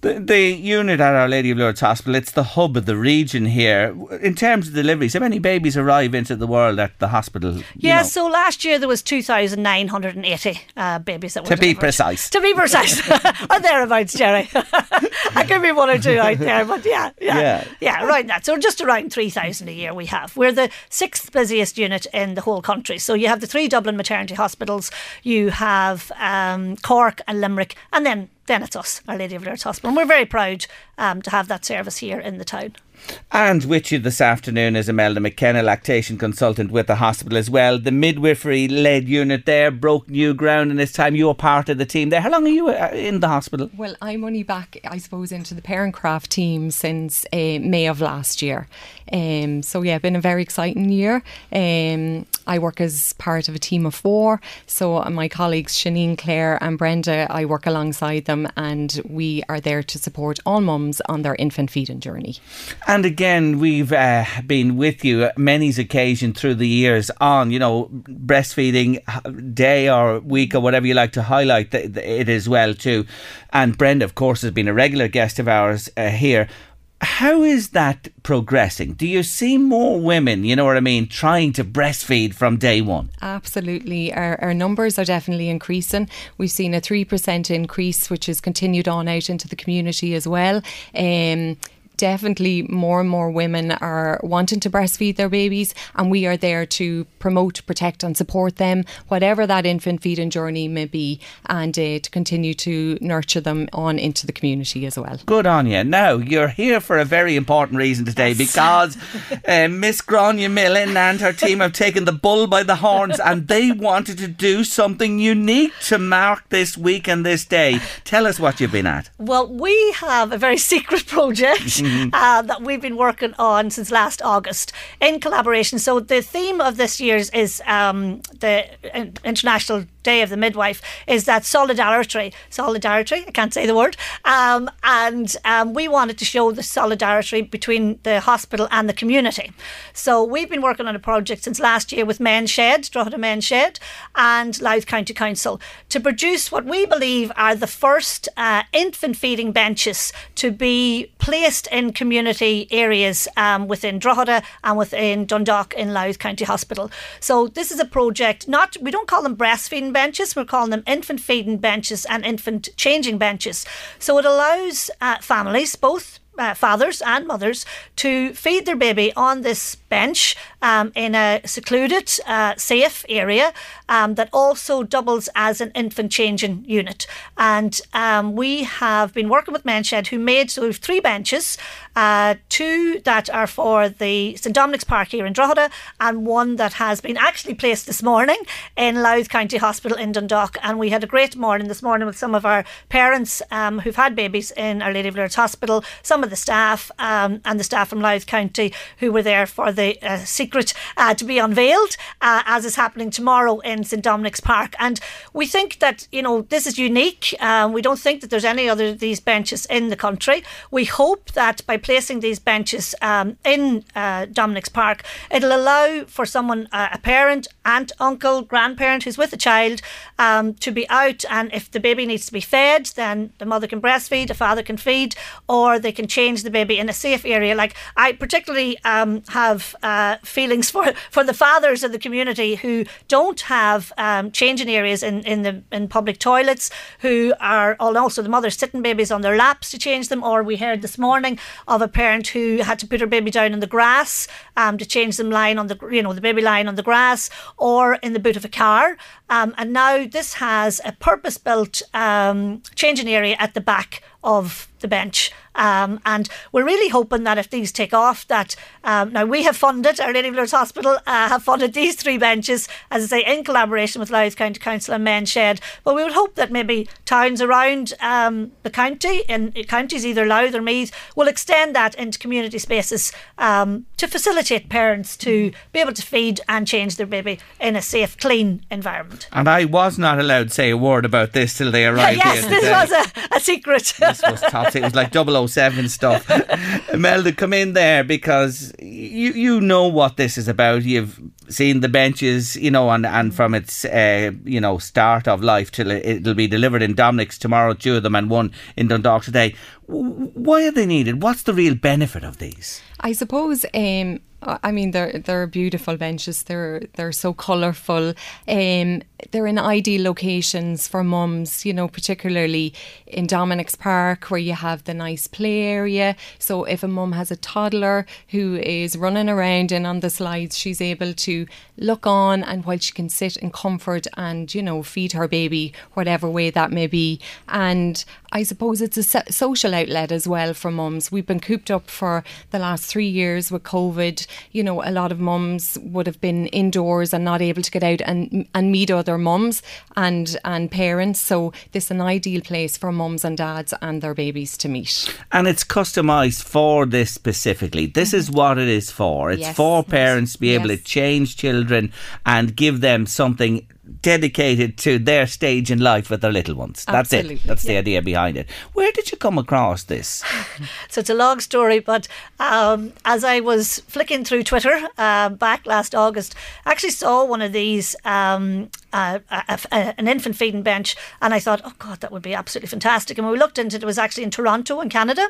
A: The, the unit at Our Lady of Lourdes Hospital, it's the hub of the region here. In terms of deliveries, how many babies arrive into the world at the hospital?
I: Yeah,
A: know?
I: so last year there was 2,980 uh, babies that were
A: To be precise.
I: To be precise. (laughs) (laughs) or thereabouts, Jerry. (laughs) I could be one or two out there, but yeah, yeah.
A: Yeah.
I: Yeah, around that. So just around 3,000 a year we have. We're the sixth busiest unit in the whole country. So you have the three Dublin maternity hospitals, you have um, Cork and Limerick, and then then it's us, Our Lady of Lourdes Hospital. And we're very proud um, to have that service here in the town.
A: And with you this afternoon is Imelda McKenna, lactation consultant with the hospital as well. The midwifery led unit there broke new ground in this time. You were part of the team there. How long are you uh, in the hospital?
J: Well, I'm only back, I suppose, into the parent craft team since uh, May of last year. Um, so yeah, been a very exciting year. Um, I work as part of a team of four. So my colleagues Shanine, Claire, and Brenda, I work alongside them, and we are there to support all mums on their infant feeding journey.
A: And again, we've uh, been with you at many's occasion through the years on, you know, breastfeeding day or week or whatever you like to highlight it as well too. And Brenda, of course, has been a regular guest of ours uh, here. How is that progressing? Do you see more women, you know what I mean, trying to breastfeed from day one?
J: Absolutely. Our, our numbers are definitely increasing. We've seen a 3% increase, which has continued on out into the community as well. Um, definitely more and more women are wanting to breastfeed their babies and we are there to promote, protect and support them, whatever that infant feeding journey may be and uh, to continue to nurture them on into the community as well.
A: Good on you. Now, you're here for a very important reason today because (laughs) uh, Miss Grania Millen and her team have taken the bull by the horns and they wanted to do something unique to mark this week and this day. Tell us what you've been at.
I: Well, we have a very (laughs) secret project uh, that we've been working on since last August in collaboration. So the theme of this year's is um, the International Day of the Midwife is that solidarity. Solidarity, I can't say the word. Um, and um, we wanted to show the solidarity between the hospital and the community. So we've been working on a project since last year with Men Shed, Drogheda Men Shed, and Louth County Council to produce what we believe are the first uh, infant feeding benches to be placed in community areas um, within Drogheda and within Dundalk in Louth County Hospital. So this is a project. Not we don't call them breastfeeding benches. We're calling them infant feeding benches and infant changing benches. So it allows uh, families, both uh, fathers and mothers to feed their baby on this bench um, in a secluded, uh, safe area um, that also doubles as an infant changing unit. And um, we have been working with Menshed, who made so we have three benches, uh, two that are for the St Dominic's Park here in Drogheda, and one that has been actually placed this morning in Louth County Hospital in Dundalk. And we had a great morning this morning with some of our parents um, who've had babies in Our Lady of Lourdes Hospital, some of the staff, um, and the staff from Louth County who were there for the uh, secret uh, to be unveiled, uh, as is happening tomorrow in St Dominic's Park. And we think that you know this is unique. Um, we don't think that there's any other of these benches in the country. We hope that by placing these benches um, in uh, Dominic's Park, it'll allow for someone, uh, a parent, aunt, uncle, grandparent who's with a child, um, to be out. And if the baby needs to be fed, then the mother can breastfeed, the father can feed, or they can change the baby in a safe area. Like I particularly um, uh, feelings for for the fathers of the community who don't have um, changing areas in in the in public toilets, who are also the mothers sitting babies on their laps to change them. Or we heard this morning of a parent who had to put her baby down in the grass um, to change them lying on the you know the baby lying on the grass or in the boot of a car. Um, and now this has a purpose built um, changing area at the back of the bench. Um, and we're really hoping that if these take off, that um, now we have funded, Our Lady of Lourdes Hospital uh, have funded these three benches, as I say, in collaboration with Louth County Council and Men Shed. But we would hope that maybe towns around um, the county, in counties either Louth or Meath, will extend that into community spaces um, to facilitate parents to be able to feed and change their baby in a safe, clean environment.
A: And I was not allowed to say a word about this till they (laughs) arrived
I: yes,
A: here
I: this
A: today.
I: was a, a secret.
A: this was top. It was like 007 stuff. (laughs) Melda, come in there because you you know what this is about. You've seen the benches, you know, and, and from its uh, you know start of life till it, it'll be delivered in Dominic's tomorrow, two of them, and one in Dundalk today. Why are they needed? What's the real benefit of these?
J: I suppose. Um, I mean, they're they're beautiful benches. They're they're so colourful. Um, they're in ideal locations for mums. You know, particularly in Dominic's Park, where you have the nice play area. So if a mum has a toddler who is running around and on the slides, she's able to look on, and while she can sit in comfort and you know feed her baby, whatever way that may be. And I suppose it's a social outlet as well for mums. We've been cooped up for the last three years with COVID. You know, a lot of mums would have been indoors and not able to get out and and meet other mums and and parents. So this is an ideal place for mums and dads and their babies to meet.
A: And it's customised for this specifically. This is what it is for. It's
J: Yes.
A: for parents to be able to change children and give them something dedicated to their stage in life with their little ones. That's it.
I: Absolutely.
A: That's the idea behind it. Where did you come across this? (laughs)
I: So it's a long story, but um, as I was flicking through Twitter uh, back last August, I actually saw one of these um, a, a, an infant feeding bench, and I thought, oh God, that would be absolutely fantastic. And when we looked into it, it was actually in Toronto, in Canada.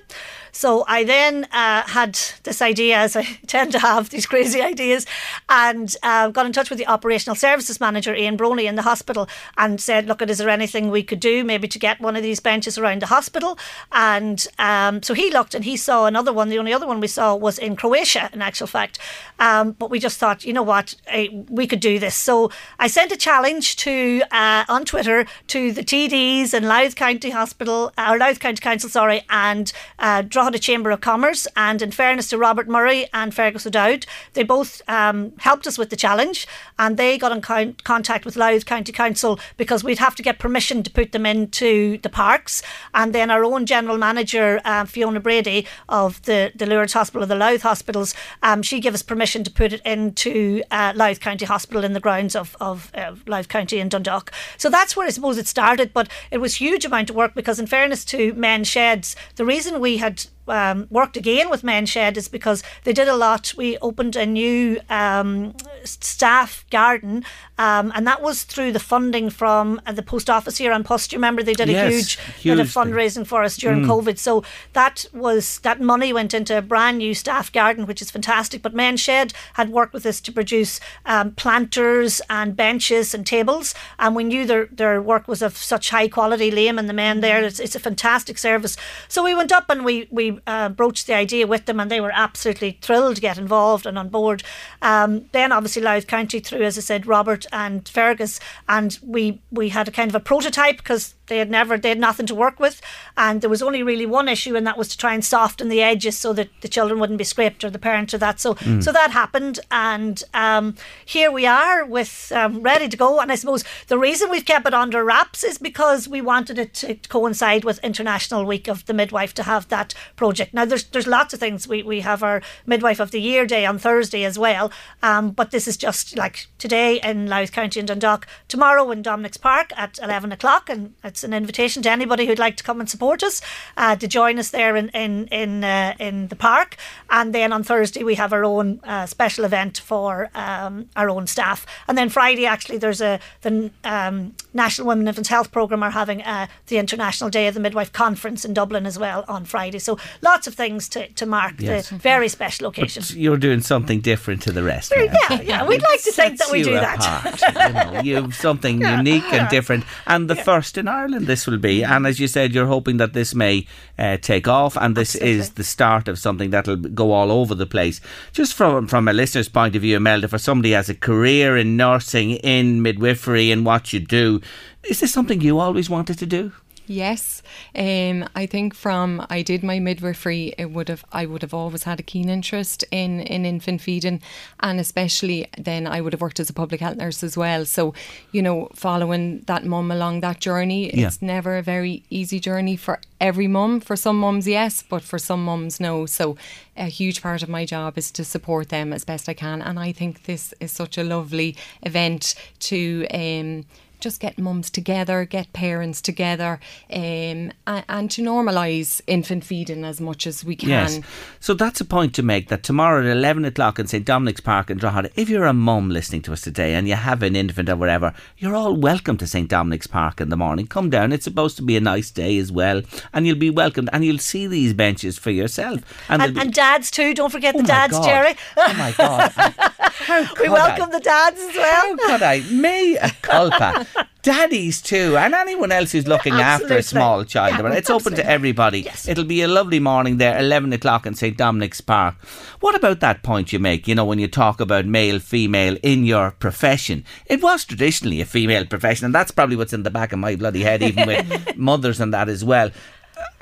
I: So I then uh, had this idea, as I (laughs) tend to have these crazy ideas, and uh, got in touch with the operational services manager, Ian Broney, in the hospital, and said, look, is there anything we could do maybe to get one of these benches around the hospital? And um, so he looked and he saw another one. The only other one we saw was in Croatia, in actual fact. Um, but we just thought, you know what, eh, we could do this. So I sent a challenge to uh, on Twitter to the TDs in Louth County Hospital, uh, or Louth County Council, sorry, and uh, Drogheda Chamber of Commerce. And in fairness to Robert Murray and Fergus O'Dowd, they both um, helped us with the challenge, and they got in con- contact with Louth County Council because we'd have to get permission to put them into the parks. And then our own general manager, uh, Fiona Brady of the, the Lourdes Hospital, the Louth Hospitals, um, she gave us permission to put it into uh, Louth County Hospital in the grounds of, of uh, County in Dundalk. So that's where I suppose it started, but it was huge amount of work because, in fairness to Men Sheds, the reason we had um, worked again with Men Shed is because they did a lot. We opened a new um, staff garden, um, and that was through the funding from uh, the post office here on Post. You remember they did
A: Yes,
I: a huge, bit of
A: huge thing.
I: fundraising for us during
A: Mm.
I: COVID. So that was that money went into a brand new staff garden, which is fantastic. But Men Shed had worked with us to produce um, planters and benches and tables, and we knew their their work was of such high quality. Liam and the men there, it's, it's a fantastic service. So we went up and we we uh, broached the idea with them, and they were absolutely thrilled to get involved and on board. Um, then obviously Louth County through, as I said, Robert and Fergus, and we we had a kind of a prototype because they had never they had nothing to work with, and there was only really one issue, and that was to try and soften the edges so that the children wouldn't be scraped or the parents or that. So
K: Mm.
I: so that happened, and um, here we are with um, ready to go. And I suppose the reason we've kept it under wraps is because we wanted it to coincide with International Week of the Midwife to have that project. Now there's there's lots of things. We we have our Midwife of the Year Day on Thursday as well, um, but this is just like today in Louth County in Dundalk, tomorrow in Dominic's Park at eleven o'clock, and it's an invitation to anybody who'd like to come and support us uh, to join us there in in in, uh, in the park. And then on Thursday we have our own uh, special event for um, our own staff. And then Friday actually there's a the um, National Women Infants Health Programme are having uh, the International Day of the Midwife Conference in Dublin as well on Friday. So lots of things to, to mark
A: Yes.
I: the very special occasion.
A: But you're doing something different to the rest. Now.
I: yeah, yeah, we'd like to think that we do that.
A: you know, you've something (laughs) unique and different, and the first in Ireland. This will be, and as you said, you're hoping that this may uh, take off, and this is the start of something that'll go all over the place. Just from from a listener's point of view, Imelda, for somebody who has a career in nursing, in midwifery, and what you do, is this something you always wanted to do?
J: Yes, um, I think from I did my midwifery, it would have I would have always had a keen interest in in infant feeding, and especially then I would have worked as a public health nurse as well. So, you know, following that mum along that journey,
K: Yeah.
J: it's never a very easy journey for every mum. For some mums, yes, but for some mums, no. So, a huge part of my job is to support them as best I can, and I think this is such a lovely event to. Um, just get mums together, get parents together, um, and, and to normalise infant feeding as much as we can.
A: Yes. So that's a point to make that tomorrow at 11 o'clock in St Dominic's Park in Drogheda, if you're a mum listening to us today and you have an infant or whatever, you're all welcome to St Dominic's Park in the morning. Come down. It's supposed to be a nice day as well. And you'll be welcomed and you'll see these benches for yourself.
I: And,
A: there'll be-
I: and dads too. Don't forget the dads,
A: God.
I: Jerry.
A: Oh my God. (laughs)
I: we
A: could
I: welcome the dads as well.
A: How could I? Me a culpa. (laughs) (laughs) Daddies too, and anyone else who's looking after a small child.
I: Yeah,
A: But it's open to everybody. It'll be a lovely morning there, 11 o'clock in St Dominic's Park. What about that point you make, you know, when you talk about male, female in your profession? It was traditionally a female profession, and that's probably what's in the back of my bloody head, even with (laughs) mothers and that as well.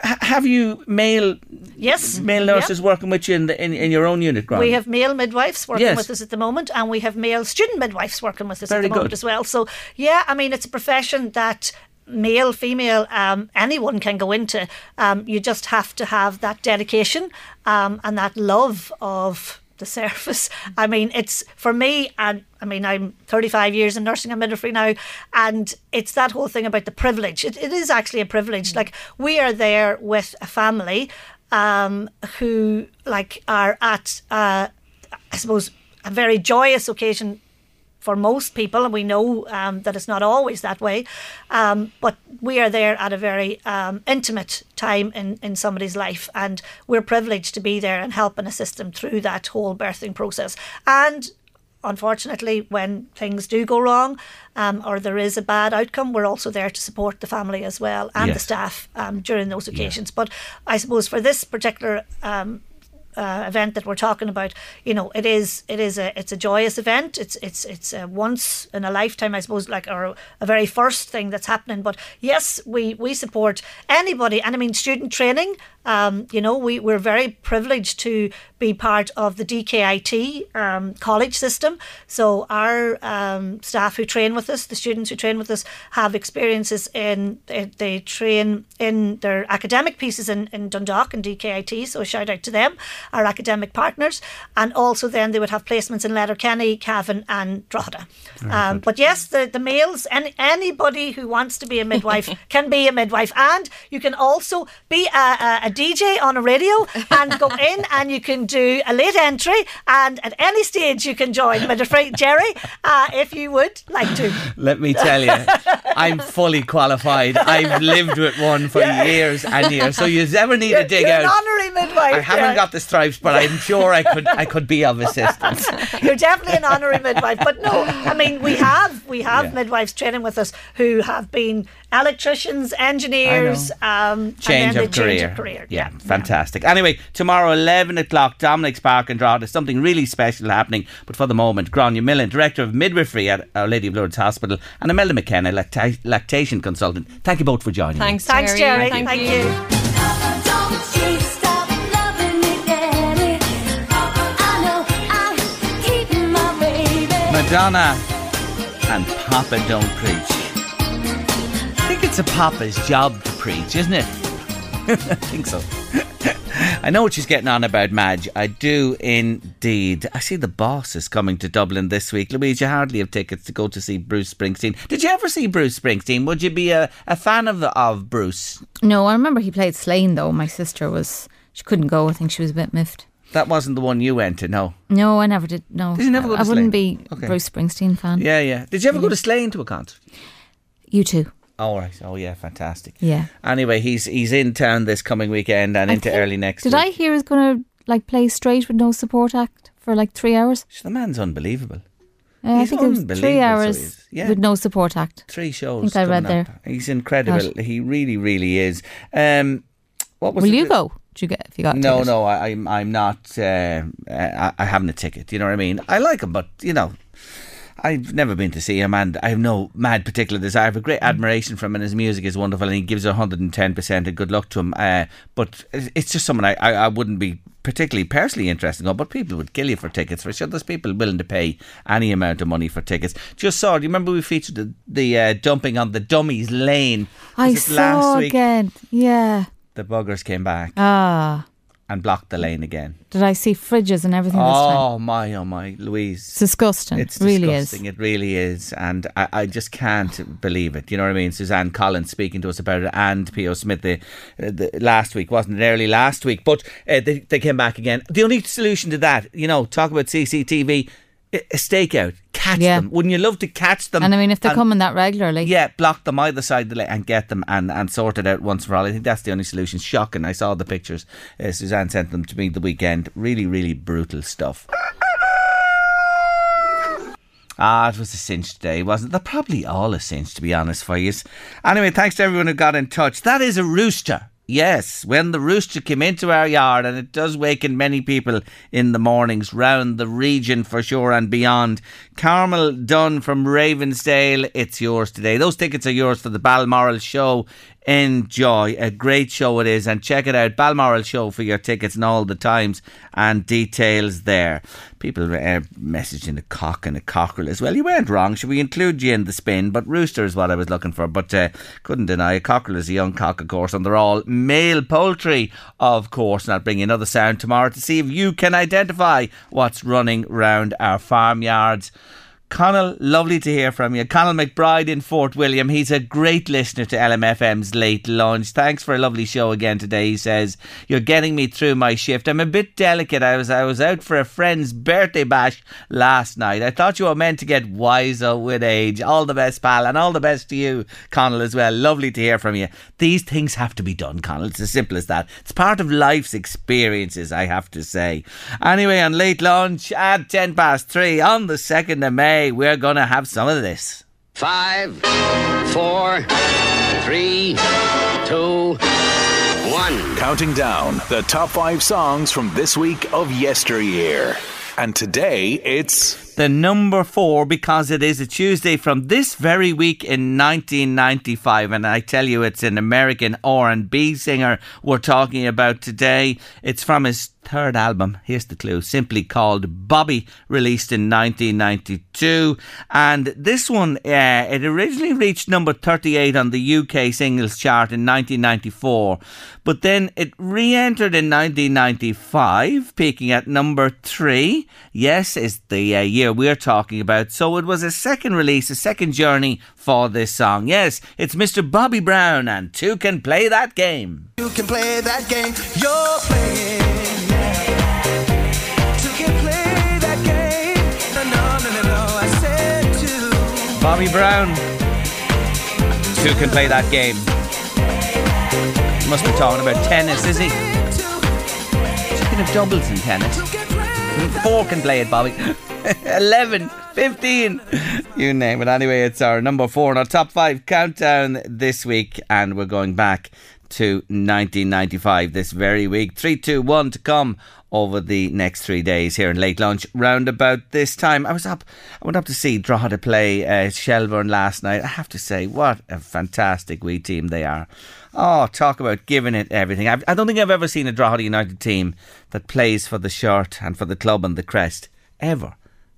A: Have you male
I: yes
A: male nurses working with you in, the, in, in your own unit, Grant?
I: We have male midwives working
A: Yes.
I: with us at the moment, and we have male student midwives working with us
A: Very
I: at the moment as well. So, yeah, I mean, it's a profession that male, female, um, anyone can go into. Um, you just have to have that dedication um, and that love of the service. I mean, it's for me, and I mean, I'm 35 years in nursing and midwifery now, and it's that whole thing about the privilege. It, it is actually a privilege. Like, we are there with a family um, who, like, are at, uh, I suppose, a very joyous occasion for most people, and we know um, that it's not always that way. Um, but we are there at a very um, intimate time in, in somebody's life, and we're privileged to be there and help and assist them through that whole birthing process. And unfortunately, when things do go wrong um, or there is a bad outcome, we're also there to support the family as well and the staff um, during those occasions. But I suppose for this particular um, uh, event that we're talking about, you know, it is it is a it's a joyous event. It's it's it's a once in a lifetime, I suppose, like or a very first thing that's happening. But yes, we we support anybody, and I mean student training. Um, you know, we we're very privileged to be part of the DKIT um, college system. So our um, staff who train with us, the students who train with us, have experiences in they, they train in their academic pieces in, in Dundalk and DKIT. So shout out to them, our academic partners, and also then they would have placements in Letterkenny, Cavan, and Drogheda. Um, but yes, the the males, any, anybody who wants to be a midwife (laughs) can be a midwife, and you can also be a, a, a DJ on a radio and go (laughs) in and you can do a late entry, and at any stage you can join midwifery. Jerry, uh, if you would like to.
A: Let me tell you, I'm fully qualified. I've lived with one for years and years. So you ever need to dig
I: You're an
A: out.
I: honorary midwife.
A: I haven't
I: Jerry.
A: got the stripes, but I'm sure I could. I could be of assistance. (laughs)
I: You're definitely an honorary midwife, but no, I mean we have we have
A: Yeah.
I: midwives training with us who have been electricians, engineers, um,
A: Change
I: and then
A: of
I: they change
A: career.
I: of career.
A: Yeah, fantastic. Anyway, tomorrow, 11 o'clock, Dominic's Park and Drogheda. Something really special happening. But for the moment, Grania Millen, Director of Midwifery at Our Lady of Lourdes Hospital, and Imelda McKenna, lacta- lactation consultant. Thank you both for joining me.
J: Thanks,
I: Thanks, Jerry.
J: Thank
I: Thank,
J: you.
I: you.
A: Madonna and Papa Don't Preach. It's a Papa's job to preach, isn't it? (laughs) I think so. I know what she's getting on about, Madge. I do indeed. I see the boss is coming to Dublin this week. Louise, you hardly have tickets to go to see Bruce Springsteen. Did you ever see Bruce Springsteen? Would you be a, a fan of the, of Bruce?
C: No, I remember he played Slane though. My sister was she couldn't go. I think she was a bit miffed.
A: That wasn't the one you went to, no.
C: No, I never did. No,
A: Did you never go
C: I, I wouldn't be
A: Okay.
C: Bruce Springsteen fan.
A: Yeah, yeah. Did you ever go to Slane to a concert?
C: You too.
A: Oh, right. Oh, yeah, fantastic.
C: Yeah.
A: Anyway, he's he's in town this coming weekend and
C: I
A: into
C: think-
A: early next
C: Did
A: week.
C: I hear he's going to like play straight with no support act for like three hours?
A: The man's unbelievable.
C: Uh, I
A: He's
C: think it was three hours.
A: Yeah.
C: with no support act.
A: Three shows.
C: I think I read
A: coming
C: there.
A: He's incredible. He really, really is. Um, what was
C: Will you go? Did you get if you got?
A: No, no, I, I'm I'm not. Uh, I, I haven't a ticket. You know what I mean? I like him, but you know, I've never been to see him, and I have no mad particular desire. I have a great
C: Mm.
A: admiration for him, and his music is wonderful, and he gives 110 percent. And good luck to him. Uh, but it's just someone I, I, I wouldn't be particularly personally interested in. But people would kill you for tickets. For sure, there's people willing to pay any amount of money for tickets. Just saw. Do you remember we featured the, the uh, dumping on the dummies lane?
C: I saw
A: week?
C: again. Yeah.
A: The buggers came back
C: Ah,
A: and blocked the lane again.
C: did I see fridges and everything this time?
A: Oh my, oh my, Louise.
C: It's disgusting.
A: It's
C: really
A: disgusting. It really is. And I, I just can't believe it. You know what I mean? Suzanne Collins speaking to us about it and P.O. Smith the, uh, the last week, wasn't it? Early last week. But uh, they, they came back again. The only solution to that, you know, talk about CCTV, a stakeout. Catch
C: Yeah.
A: them. Wouldn't you love to catch them?
C: And I mean, if they're
A: and-
C: coming that regularly,
A: yeah, block them either side of the and get them and, and sort it out once for all. I think that's the only solution. Shocking. I saw the pictures. Uh, Suzanne sent them to me the weekend. Really, really brutal stuff. Ah, it was a cinch today, wasn't it? They're probably all a cinch, to be honest for you. Anyway, thanks to everyone who got in touch. That is a rooster. Yes, when the rooster came into our yard, and it does waken many people in the mornings round the region for sure and beyond. Carmel Dunn from Ravensdale, it's yours today. Those tickets are yours for the Balmoral show. Enjoy. A great show it is. And check it out. Balmoral show for your tickets and all the times and details there. People uh, messaging a cock and a cockerel as well. You weren't wrong. Should we include you in the spin? But rooster is what I was looking for. But uh, couldn't deny a cockerel is a young cock, of course. And they're all male poultry, of course. And I'll bring you another sound tomorrow to see if you can identify what's running round our farmyards. Connell, lovely to hear from you. Connell McBride in Fort William. He's a great listener to LMFM's late lunch. Thanks for a lovely show again today. He says, You're getting me through my shift. I'm a bit delicate. I was I was out for a friend's birthday bash last night. I thought you were meant to get wiser with age. All the best, pal, and all the best to you, Connell, as well. Lovely to hear from you. These things have to be done, Connell. It's as simple as that. It's part of life's experiences, I have to say. Anyway, on late lunch at 10 past 3 on the 2nd of May, we're going to have some of this.
K: Five, four, three, two, one.
E: Counting down the top five songs from this week of yesteryear. And today it's
A: the number four because it is a Tuesday from this very week in 1995, and I tell you, it's an American R&B singer we're talking about today. It's from his third album. Here's the clue: simply called Bobby, released in 1992, and this one uh, it originally reached number 38 on the UK singles chart in 1994, but then it re-entered in 1995, peaking at number three. Yes, is the uh, year we're talking about. So it was a second release, a second journey for this song. Yes, it's Mr. Bobby Brown, and two can play that game.
G: You can play that game you're playing.
A: Bobby Brown. Who can play that game. Must be talking about tennis, is he? Speaking of doubles in tennis. Four can play it, Bobby. (laughs) 11, 15, you name it. Anyway, it's our number four in our top five countdown this week, and we're going back to 1995 this very week. Three, two, one to come over the next three days here in late lunch. Round about this time, I was up. I went up to see Drogheda play uh, Shelbourne last night. I have to say, what a fantastic wee team they are. Oh, talk about giving it everything. I've, I don't think I've ever seen a Drogheda United team that plays for the shirt and for the club and the crest ever.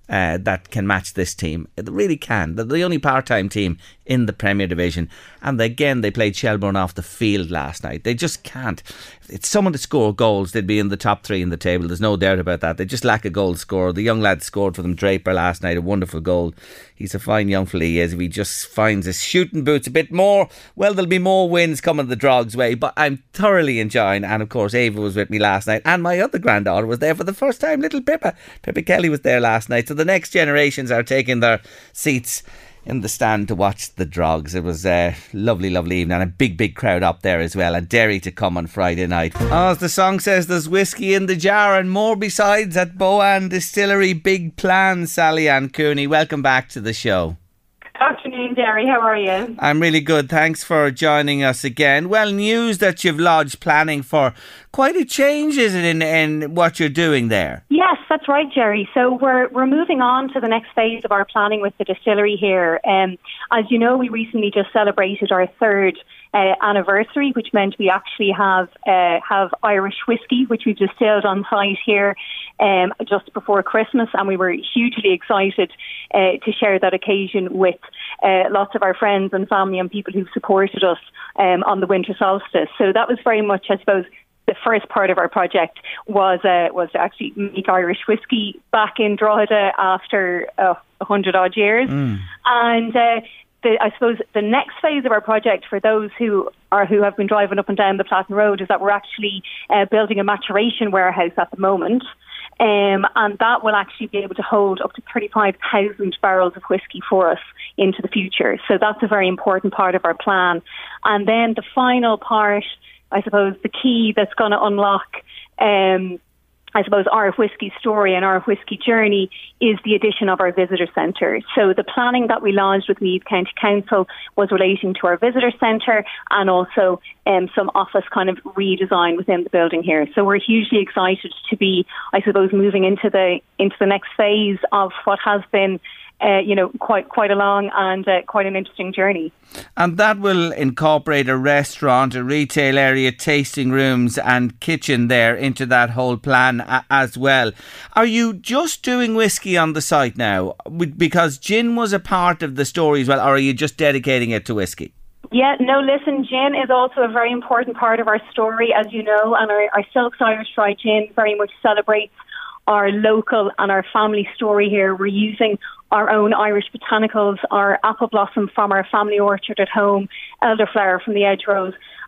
A: Uh, that can match this team. It really can. They're the only part time team in the Premier Division. And again, they played Shelbourne off the field last night. They just can't. If it's someone to score goals, they'd be in the top three in the table. There's no doubt about that. They just lack a goal scorer. The young lad scored for them, Draper, last night, a wonderful goal. He's a fine young fella, he is. If he just finds his shooting boots a bit more, well, there'll be more wins coming the Drogs' way. But I'm thoroughly enjoying, and of course, Ava was with me last night, and my other granddaughter was there for the first time, little Pippa. Pippa Kelly was there last night. So the next generations are taking their seats in the stand to watch the Drogs. It was a lovely, lovely evening and a big, big crowd up there as well. And Derry to come on Friday night. As the song says, there's whiskey in the jar and more besides at Boann Distillery. Big plans, Sally Ann Cooney. Welcome back to the show.
L: Afternoon, Derry. How are you?
A: I'm really good. Thanks for joining us again. Well, news that you've lodged planning for quite a change, is it, in, in what you're doing there?
L: Yes, that's right, Jerry. So we're we're moving on to the next phase of our planning with the distillery here. Um, as you know, we recently just celebrated our third uh, anniversary, which meant we actually have uh, have Irish whiskey, which we distilled on site here um, just before Christmas, and we were hugely excited uh, to share that occasion with uh, lots of our friends and family and people who've supported us um, on the winter solstice. So that was very much, I suppose, the first part of our project was uh, was to actually make Irish whiskey back in Drogheda after uh, a hundred odd years, and. Uh, the, I suppose the next phase of our project for those who are who have been driving up and down the Platin Road is that we're actually uh, building a maturation warehouse at the moment. Um, and that will actually be able to hold up to 35,000 barrels of whiskey for us into the future. So that's a very important part of our plan. And then the final part, I suppose, the key that's going to unlock um, I suppose our whiskey story and our whiskey journey is the addition of our visitor centre. So the planning that we launched with Meath County Council was relating to our visitor centre and also um, some office kind of redesign within the building here. So we're hugely excited to be, I suppose, moving into the into the next phase of what has been. Uh, you know, quite quite a long and uh, quite an interesting journey.
A: And that will incorporate a restaurant, a retail area, tasting rooms, and kitchen there into that whole plan a- as well. Are you just doing whiskey on the site now? Because gin was a part of the story as well, or are you just dedicating it to whiskey?
L: Yeah, no, listen, gin is also a very important part of our story, as you know, and our, our Silks Irish Dry Gin very much celebrates our local and our family story here. We're using our own Irish botanicals, our apple blossom from our family orchard at home, elderflower from the edge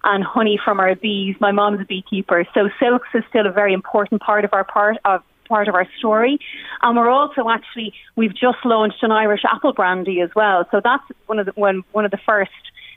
L: and honey from our bees. My mom's a beekeeper, so silks is still a very important part of our part of part of our story. And we're also actually we've just launched an Irish apple brandy as well. So that's one of the one one of the first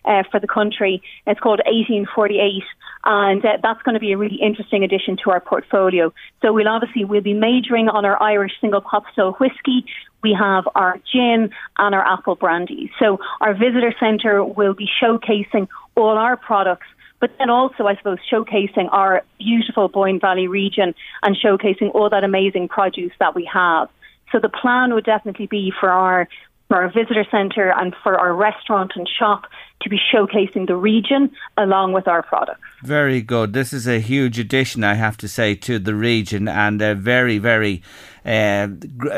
L: uh, for the country. It's called 1848, and uh, that's going to be a really interesting addition to our portfolio. So we'll obviously we'll be majoring on our Irish single pot still whiskey. We have our gin and our apple brandy. So our visitor centre will be showcasing all our products. But then also, I suppose, showcasing our beautiful Boyne Valley region and showcasing all that amazing produce that we have. So the plan would definitely be for our for our visitor centre and for our restaurant and shop to be showcasing the region along with our products.
A: Very good. This is a huge addition, I have to say, to the region, and a very, very. Uh,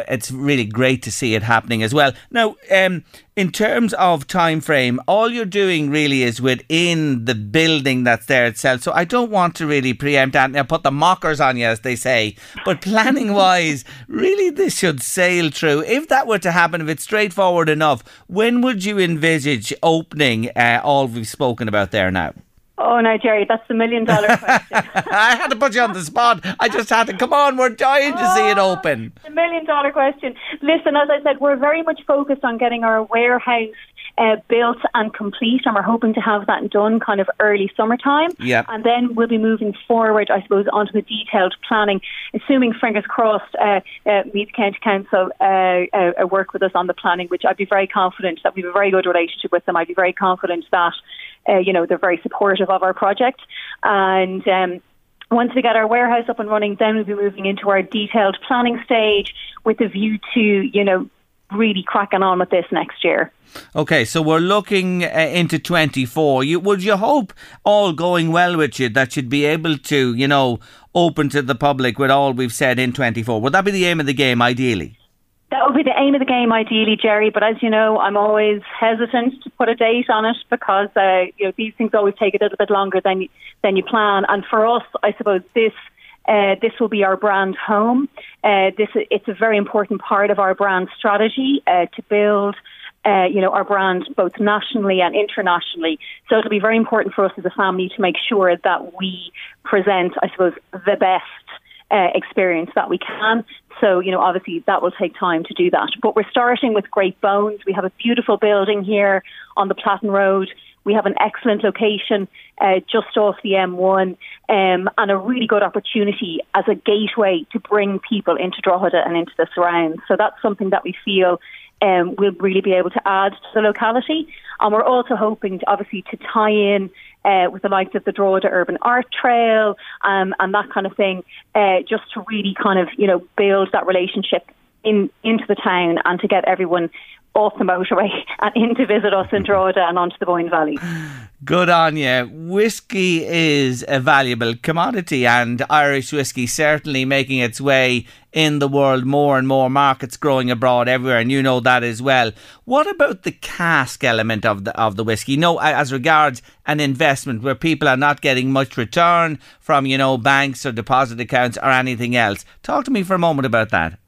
A: it's really great to see it happening as well. Now, um, in terms of time frame, all you're doing really is within the building that's there itself. So I don't want to really preempt and and put the mockers on you, as they say. But planning (laughs) wise, really, this should sail through. If that were to happen, if it's straightforward enough, when would you envisage opening uh, all we've spoken about there now?
L: Oh no, Jerry, that's the million dollar (laughs) question.
A: I had to put you on the spot. I just had to. Come on, we're dying to see it open.
L: the million dollar question. Listen, as I said, we're very much focused on getting our warehouse uh, built and complete, and we're hoping to have that done kind of early summertime.
A: Yep.
L: And then we'll be moving forward, I suppose, onto the detailed planning, assuming, fingers crossed, uh, uh, Meath County Council uh, uh, uh, work with us on the planning, which I'd be very confident that we have a very good relationship with them. I'd be very confident that, uh, you know, they're very supportive of our project. And um, once we get our warehouse up and running, then we'll be moving into our detailed planning stage with a view to, you know, really cracking on with this next year.
A: Okay, so we're looking uh, into 24. You, would you hope, all going well with you, that you'd be able to, you know, open to the public with all we've said in 24? Would that be the aim of the game, ideally?
L: That would be the aim of the game, ideally, Jerry. But as you know, I'm always hesitant to put a date on it because uh, you know these things always take a little bit longer than you, than you plan. And for us, I suppose this uh, this will be our brand home. Uh, this it's a very important part of our brand strategy uh, to build. Uh, you know our brand both nationally and internationally. So it'll be very important for us as a family to make sure that we present, I suppose, the best uh, experience that we can. So, you know, obviously that will take time to do that. But we're starting with Great Bones. We have a beautiful building here on the Platin Road. We have an excellent location uh, just off the M1 um, and a really good opportunity as a gateway to bring people into Drogheda and into the surrounds. So that's something that we feel um, we'll really be able to add to the locality. And we're also hoping, to, obviously, to tie in uh, with the likes of the Drogheda Urban Art Trail um, and that kind of thing, uh, just to really kind of, you know, build that relationship in into the town and to get everyone off the motorway and in to visit us in Drogheda and onto the Boyne Valley. (sighs)
A: Good on you. Whiskey is a valuable commodity, and Irish whiskey certainly making its way in the world more and more. Markets growing abroad everywhere, and you know that as well. What about the cask element of the of the whiskey? No, as regards an investment where people are not getting much return from you know banks or deposit accounts or anything else. Talk to me for a moment about that.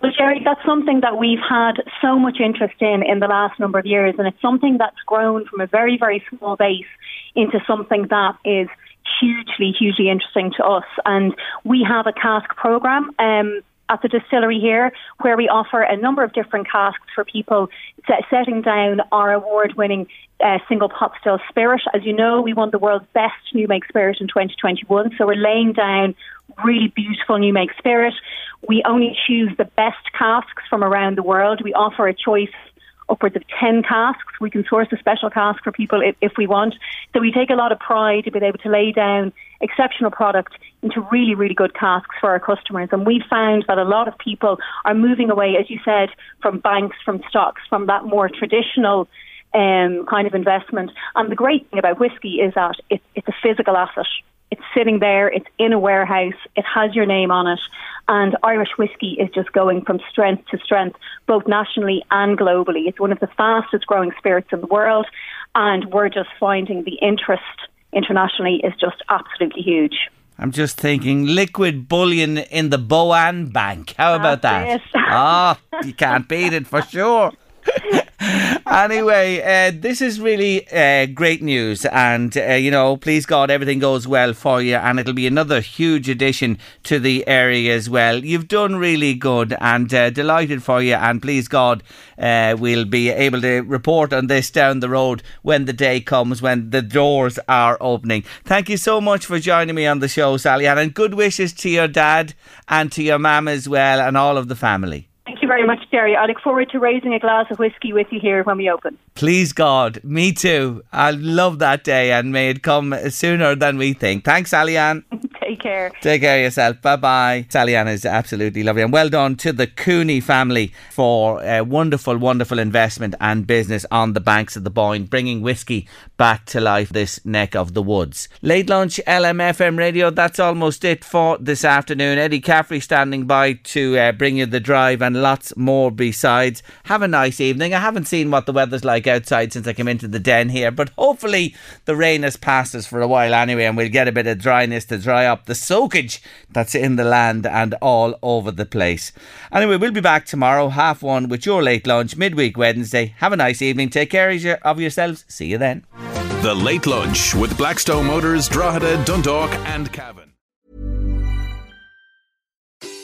L: Well, Jerry, that's something that we've had so much interest in in the last number of years, and it's something that's grown from a very, very small base into something that is hugely, hugely interesting to us. And we have a cask program. Um, at the distillery here, where we offer a number of different casks for people set, setting down our award-winning uh, single pot still spirit. As you know, we won the world's best new make spirit in 2021, so we're laying down really beautiful new make spirit. We only choose the best casks from around the world. We offer a choice upwards of 10 casks. We can source a special cask for people if, if we want. So we take a lot of pride to be able to lay down exceptional product into really, really good casks for our customers. And we found that a lot of people are moving away, as you said, from banks, from stocks, from that more traditional um, kind of investment. And the great thing about whiskey is that it, it's a physical asset. It's sitting there, it's in a warehouse, it has your name on it, and Irish whiskey is just going from strength to strength, both nationally and globally. It's one of the fastest growing spirits in the world, and we're just finding the interest internationally is just absolutely huge.
A: I'm just thinking liquid bullion in the Boann Bank. How about that? Ah, you can't beat it for sure. Anyway, uh, this is really uh, great news, and uh, you know, please God, everything goes well for you, and it'll be another huge addition to the area as well. You've done really good, and uh, delighted for you, and please God, uh, we'll be able to report on this down the road when the day comes when the doors are opening. Thank you so much for joining me on the show, Sally and good wishes to your dad and to your mum as well, and all of the family.
L: Thank you very much, Jerry. I look forward to raising a glass of whiskey with you here when we open.
A: Please God, me too. I love that day and may it come sooner than we think. Thanks, Sally Ann. (laughs)
L: Take care.
A: Take care of yourself. Bye bye. Sally Ann is absolutely lovely. And well done to the Cooney family for a wonderful, wonderful investment and business on the banks of the Boyne, bringing whiskey back to life this neck of the woods. Late lunch, LMFM radio. That's almost it for this afternoon. Eddie Caffrey standing by to uh, bring you the drive and lots more besides. Have a nice evening. I haven't seen what the weather's like outside since I came into the den here, but hopefully the rain has passed us for a while anyway, and we'll get a bit of dryness to dry up the soakage that's in the land and all over the place. Anyway, we'll be back tomorrow, half one, with your late lunch, midweek Wednesday. Have a nice evening. Take care of of yourselves. See you then.
E: The Late Lunch with Blackstone Motors, Drogheda, Dundalk, and Cavan.